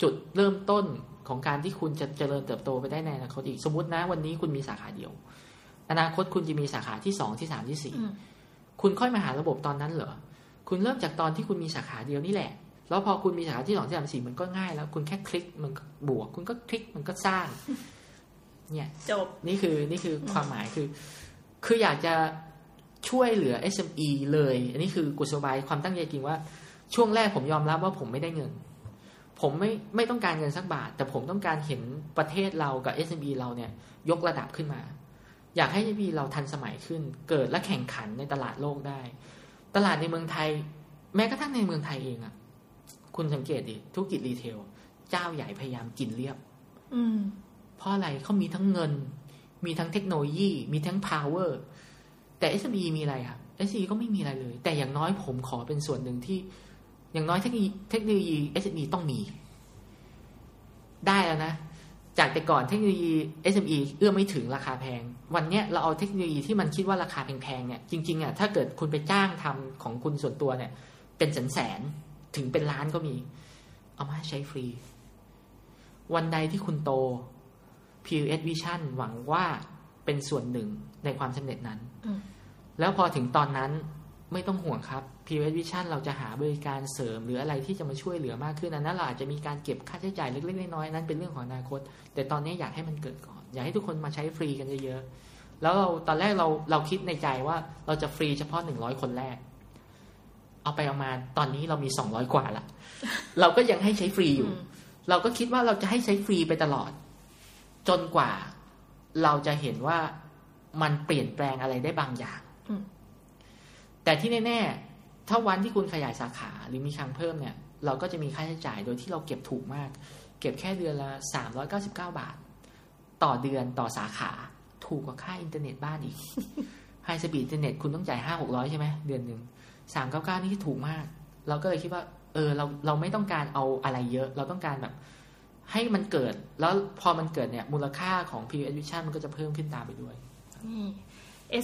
จุดเริ่มต้นของการที่คุณจะเจริญเติบโตไปได้ในอนาคตอีกสมมตินะวันนี้คุณมีสาขาเดียว อนาคตคุณจะมีสาขาที่สองที่สามที่สี่คุณค่อยมาหาระบบตอนนั้นเหรอคุณเริ่มจากตอนที่คุณมีสาขาเดียวนี่แหละ แล้วพอคุณมีสาขาที่สองที่สามสี่มันก็ง่ายแล้ว คุณแค่คลิกมันก็บวก คุณก็คลิกมันก็สร้าง เนี่ยจบนี่คือนี่คือความหมายคือ คืออยากจะช่วยเหลือ SME เลย อันนี้คือกุศลบายความตั้งใจจริงว่า ช่วงแรกผมยอมรับว่าผมไม่ได้เงิน ผมไม่ไม่ต้องการเงินสักบาท แต่ผมต้องการเห็นประเทศเรากับ SME เราเนี่ย ยกระดับขึ้นมา อยากให้ SME เราทันสมัยขึ้น เกิดและแข่งขันในตลาดโลกได้ ตลาดในเมืองไทย แม้กระทั่งในเมืองไทยเองอะคุณสังเกตดิธุรกิจรีเทล เจ้าใหญ่พยายามกินเรียบอืม เพราะอะไรเขามีทั้งเงิน มีทั้งเทคโนโลยี มีทั้ง power แต่ SME มีอะไรครับ SME ก็ไม่มีอะไรเลย แต่อย่างน้อยผมขอเป็นส่วนหนึ่งที่ อย่างน้อยเทคโนโลยีเทคโนโลยี SME ต้องมี ได้แล้วนะ จากแต่ก่อนเทคโนโลยี SME เอื้อไม่ถึงราคาแพง วันนี้เราเอาเทคโนโลยีที่มันคิดว่าราคาแพงๆเนี่ยจริงๆอะถ้าเกิดคุณไปจ้างทำของคุณส่วนตัวเนี่ย เป็นแสนๆถึงเป็นล้านก็มี เอามาให้ใช้ฟรี วันใดที่คุณโต PUS Vision หวังว่าเป็นส่วนหนึ่งในความสำเร็จนั้นอืมแล้วพอถึงตอนนั้นไม่ต้องห่วงครับ PUS Vision เราจะหาบริการเสริม หรืออะไรที่จะมาช่วยเหลือมากขึ้นอันนั้นเราอาจจะมีการเก็บค่าใช้จ่ายเล็กๆน้อยๆนั้นเป็นเรื่องของอนาคต แต่ตอนนี้อยากให้มันเกิดก่อน อยากให้ทุกคนมาใช้ฟรีกันเยอะๆแล้วเราตอนแรกเราเราคิดในใจว่าเราจะฟรีเฉพาะหนึ่งร้อยคนแรกเอาไปเอามาตอนนี้เรามีสองร้อยกว่าละเราก็ยังให้ใช้ฟรีอยู่อืมเราก็คิดว่าเราจะให้ใช้ฟรีไปตลอด จนกว่าเราจะเห็นว่ามันเปลี่ยนแปลงอะไรได้บางอย่างอืมแต่ที่แน่ๆ ถ้าวันที่คุณขยายสาขาหรือมีครั้งเพิ่มเนี่ย เราก็จะมีค่าใช้จ่ายโดยที่เราเก็บถูกมาก เก็บแค่เดือนละ 399 บาท ต่อเดือนต่อสาขา ถูกกว่าค่าอินเทอร์เน็ตบ้านอีก high-speed internet คุณต้องจ่ายห้าหกร้อยใช่ไหมเดือนหนึ่งสามเก้าเก้านี่ถูกมาก เราก็เลยคิดว่า เออเราเราไม่ต้องการเอาอะไรเยอะ เราต้องการแบบ ให้มันเกิด แล้วพอมันเกิดเนี่ยมูลค่าของ POS Vision มันก็จะเพิ่มขึ้นตามไปด้วยนี่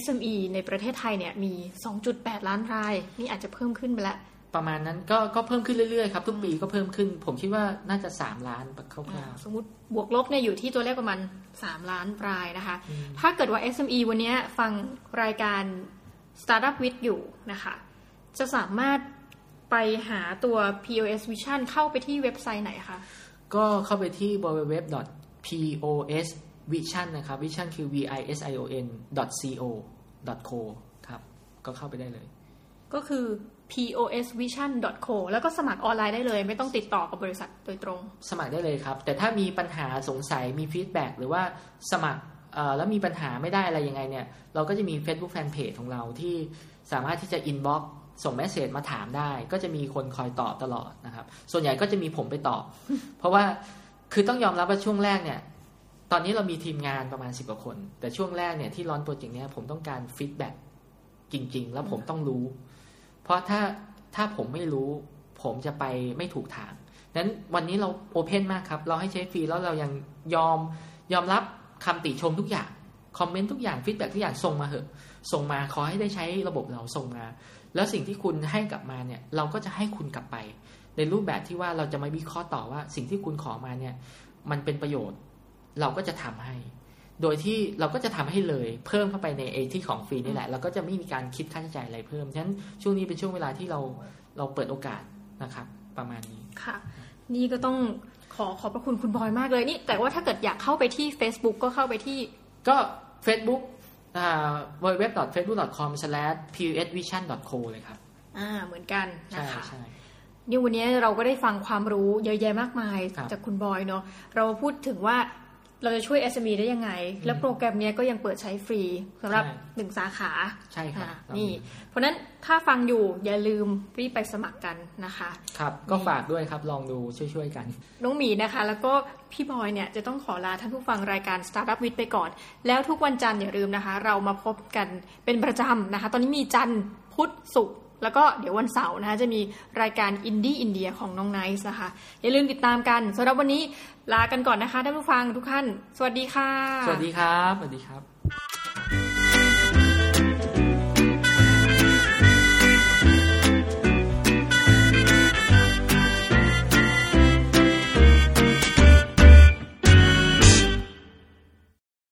SME ในประเทศไทยเนี่ยมี 2.8 ล้านราย นี่อาจจะเพิ่มขึ้นไปแล้วประมาณนั้นก็ก็เพิ่มขึ้นเรื่อยๆครับ ทุกปีก็เพิ่มขึ้น ผมคิดว่าน่าจะสามล้านคร่าอ่าวสมมติบวกลบเนี่ยอยู่ที่ตัวเลขประมาณ 3 ล้านรายนะคะ ถ้าเกิดว่า SME วันเนี้ยฟังรายการ Startup with อยู่นะคะ จะสามารถไปหาตัว POS Vision เข้าไปที่เว็บไซต์ไหนคะๆ ก็เข้าไปที่ www.posvision นะครับ vision คือ v i s i o n co co ครับ ก็เข้าไปได้เลย ก็คือ posvision.co แล้วก็สมัครออนไลน์ได้เลย ไม่ต้องติดต่อกับบริษัทโดยตรง สมัครได้เลยครับ แต่ถ้ามีปัญหาสงสัยมี feedback หรือว่าสมัครเอ่อแล้วมีปัญหาไม่ได้อะไรยังไงเนี่ย เราก็จะมี Facebook Fanpage ของเราที่สามารถที่จะ inbox ส่ง message มาถามได้ ก็จะมีคนคอยตอบตลอดนะครับ ส่วนใหญ่ก็จะมีผมไปตอบ เพราะว่าคือต้องยอมรับว่าช่วงแรกเนี่ย ตอนนี้เรามีทีมงานประมาณสิบกว่าคน แต่ช่วงแรกเนี่ยที่ run โปรเจกต์เนี้ยผมต้องการ feedback จริง ๆ แล้วผมต้องรู้ เพราะถ้าถ้าผมไม่รู้ ผมจะไปไม่ถูกทางนั้นวันนี้เรา open มากครับ เราให้ใช้ฟรีแล้วเรายังยอมยอมรับคำติชมทุกอย่าง comment ทุกอย่าง feedback ทุกอย่างส่งมาเหอะ ส่งมาขอให้ได้ใช้ระบบเราส่งมา แล้วสิ่งที่คุณให้กลับมาเนี่ย เราก็จะให้คุณกลับไป ในรูปแบบที่ว่าเราจะมาวิเคราะห์ต่อว่าสิ่งที่คุณขอมาเนี่ย มันเป็นประโยชน์ เราก็จะทำให้ โดยที่เราก็จะทำให้เลย เพิ่มเข้าไปในเอที่ของฟรีนี่แหละ เราก็จะไม่มีการคิดค่าใช้จ่ายอะไรเพิ่มฉะนั้นช่วงนี้เป็นช่วงเวลาที่เราเราเปิดโอกาสนะครับ ประมาณนี้ค่ะ นี่ก็ต้องขอขอบพระคุณคุณบอยมากเลยนี่ แต่ว่าถ้าเกิดอยากเข้าไปที่ Facebook ก็เข้าไปที่ ก็ Facebook อ่า www.facebook.com/pusvision.co เลยครับ อ่า เหมือนกันใช่นะคะใช่นี่วันนี้เราก็ได้ฟังความรู้เยอะแยะมากมายครับจากคุณบอยเนาะเราพูดถึงว่า เราจะช่วย SME ได้ยังไง และโปรแกรมเนี้ยก็ยังเปิดใช้ฟรีสำหรับใช่หนึ่งสาขาใช่ครับอ่านี่ เพราะฉะนั้นถ้าฟังอยู่อย่าลืมรีบไปสมัครกันนะคะ ครับ ก็ฝากด้วยครับลองดูช่วยๆกัน น้องหมีนะคะ แล้วก็พี่บอยเนี่ยจะต้องขอลาท่านผู้ฟังรายการ Startup with ไปก่อน แล้วทุกวันจันทร์อย่าลืมนะคะ เรามาพบกันเป็นประจำนะคะ ตอนนี้มีจันทร์พุธศุกร์ แล้วก็เดี๋ยววันเสาร์นะคะจะมีรายการอินดี้อินเดียของน้องไนซ์นะคะ อย่าลืมติดตามกันสำหรับวันนี้ลากันก่อนนะคะท่านผู้ฟังทุกท่าน สวัสดีค่ะ สวัสดีครับ สวัสดีครับ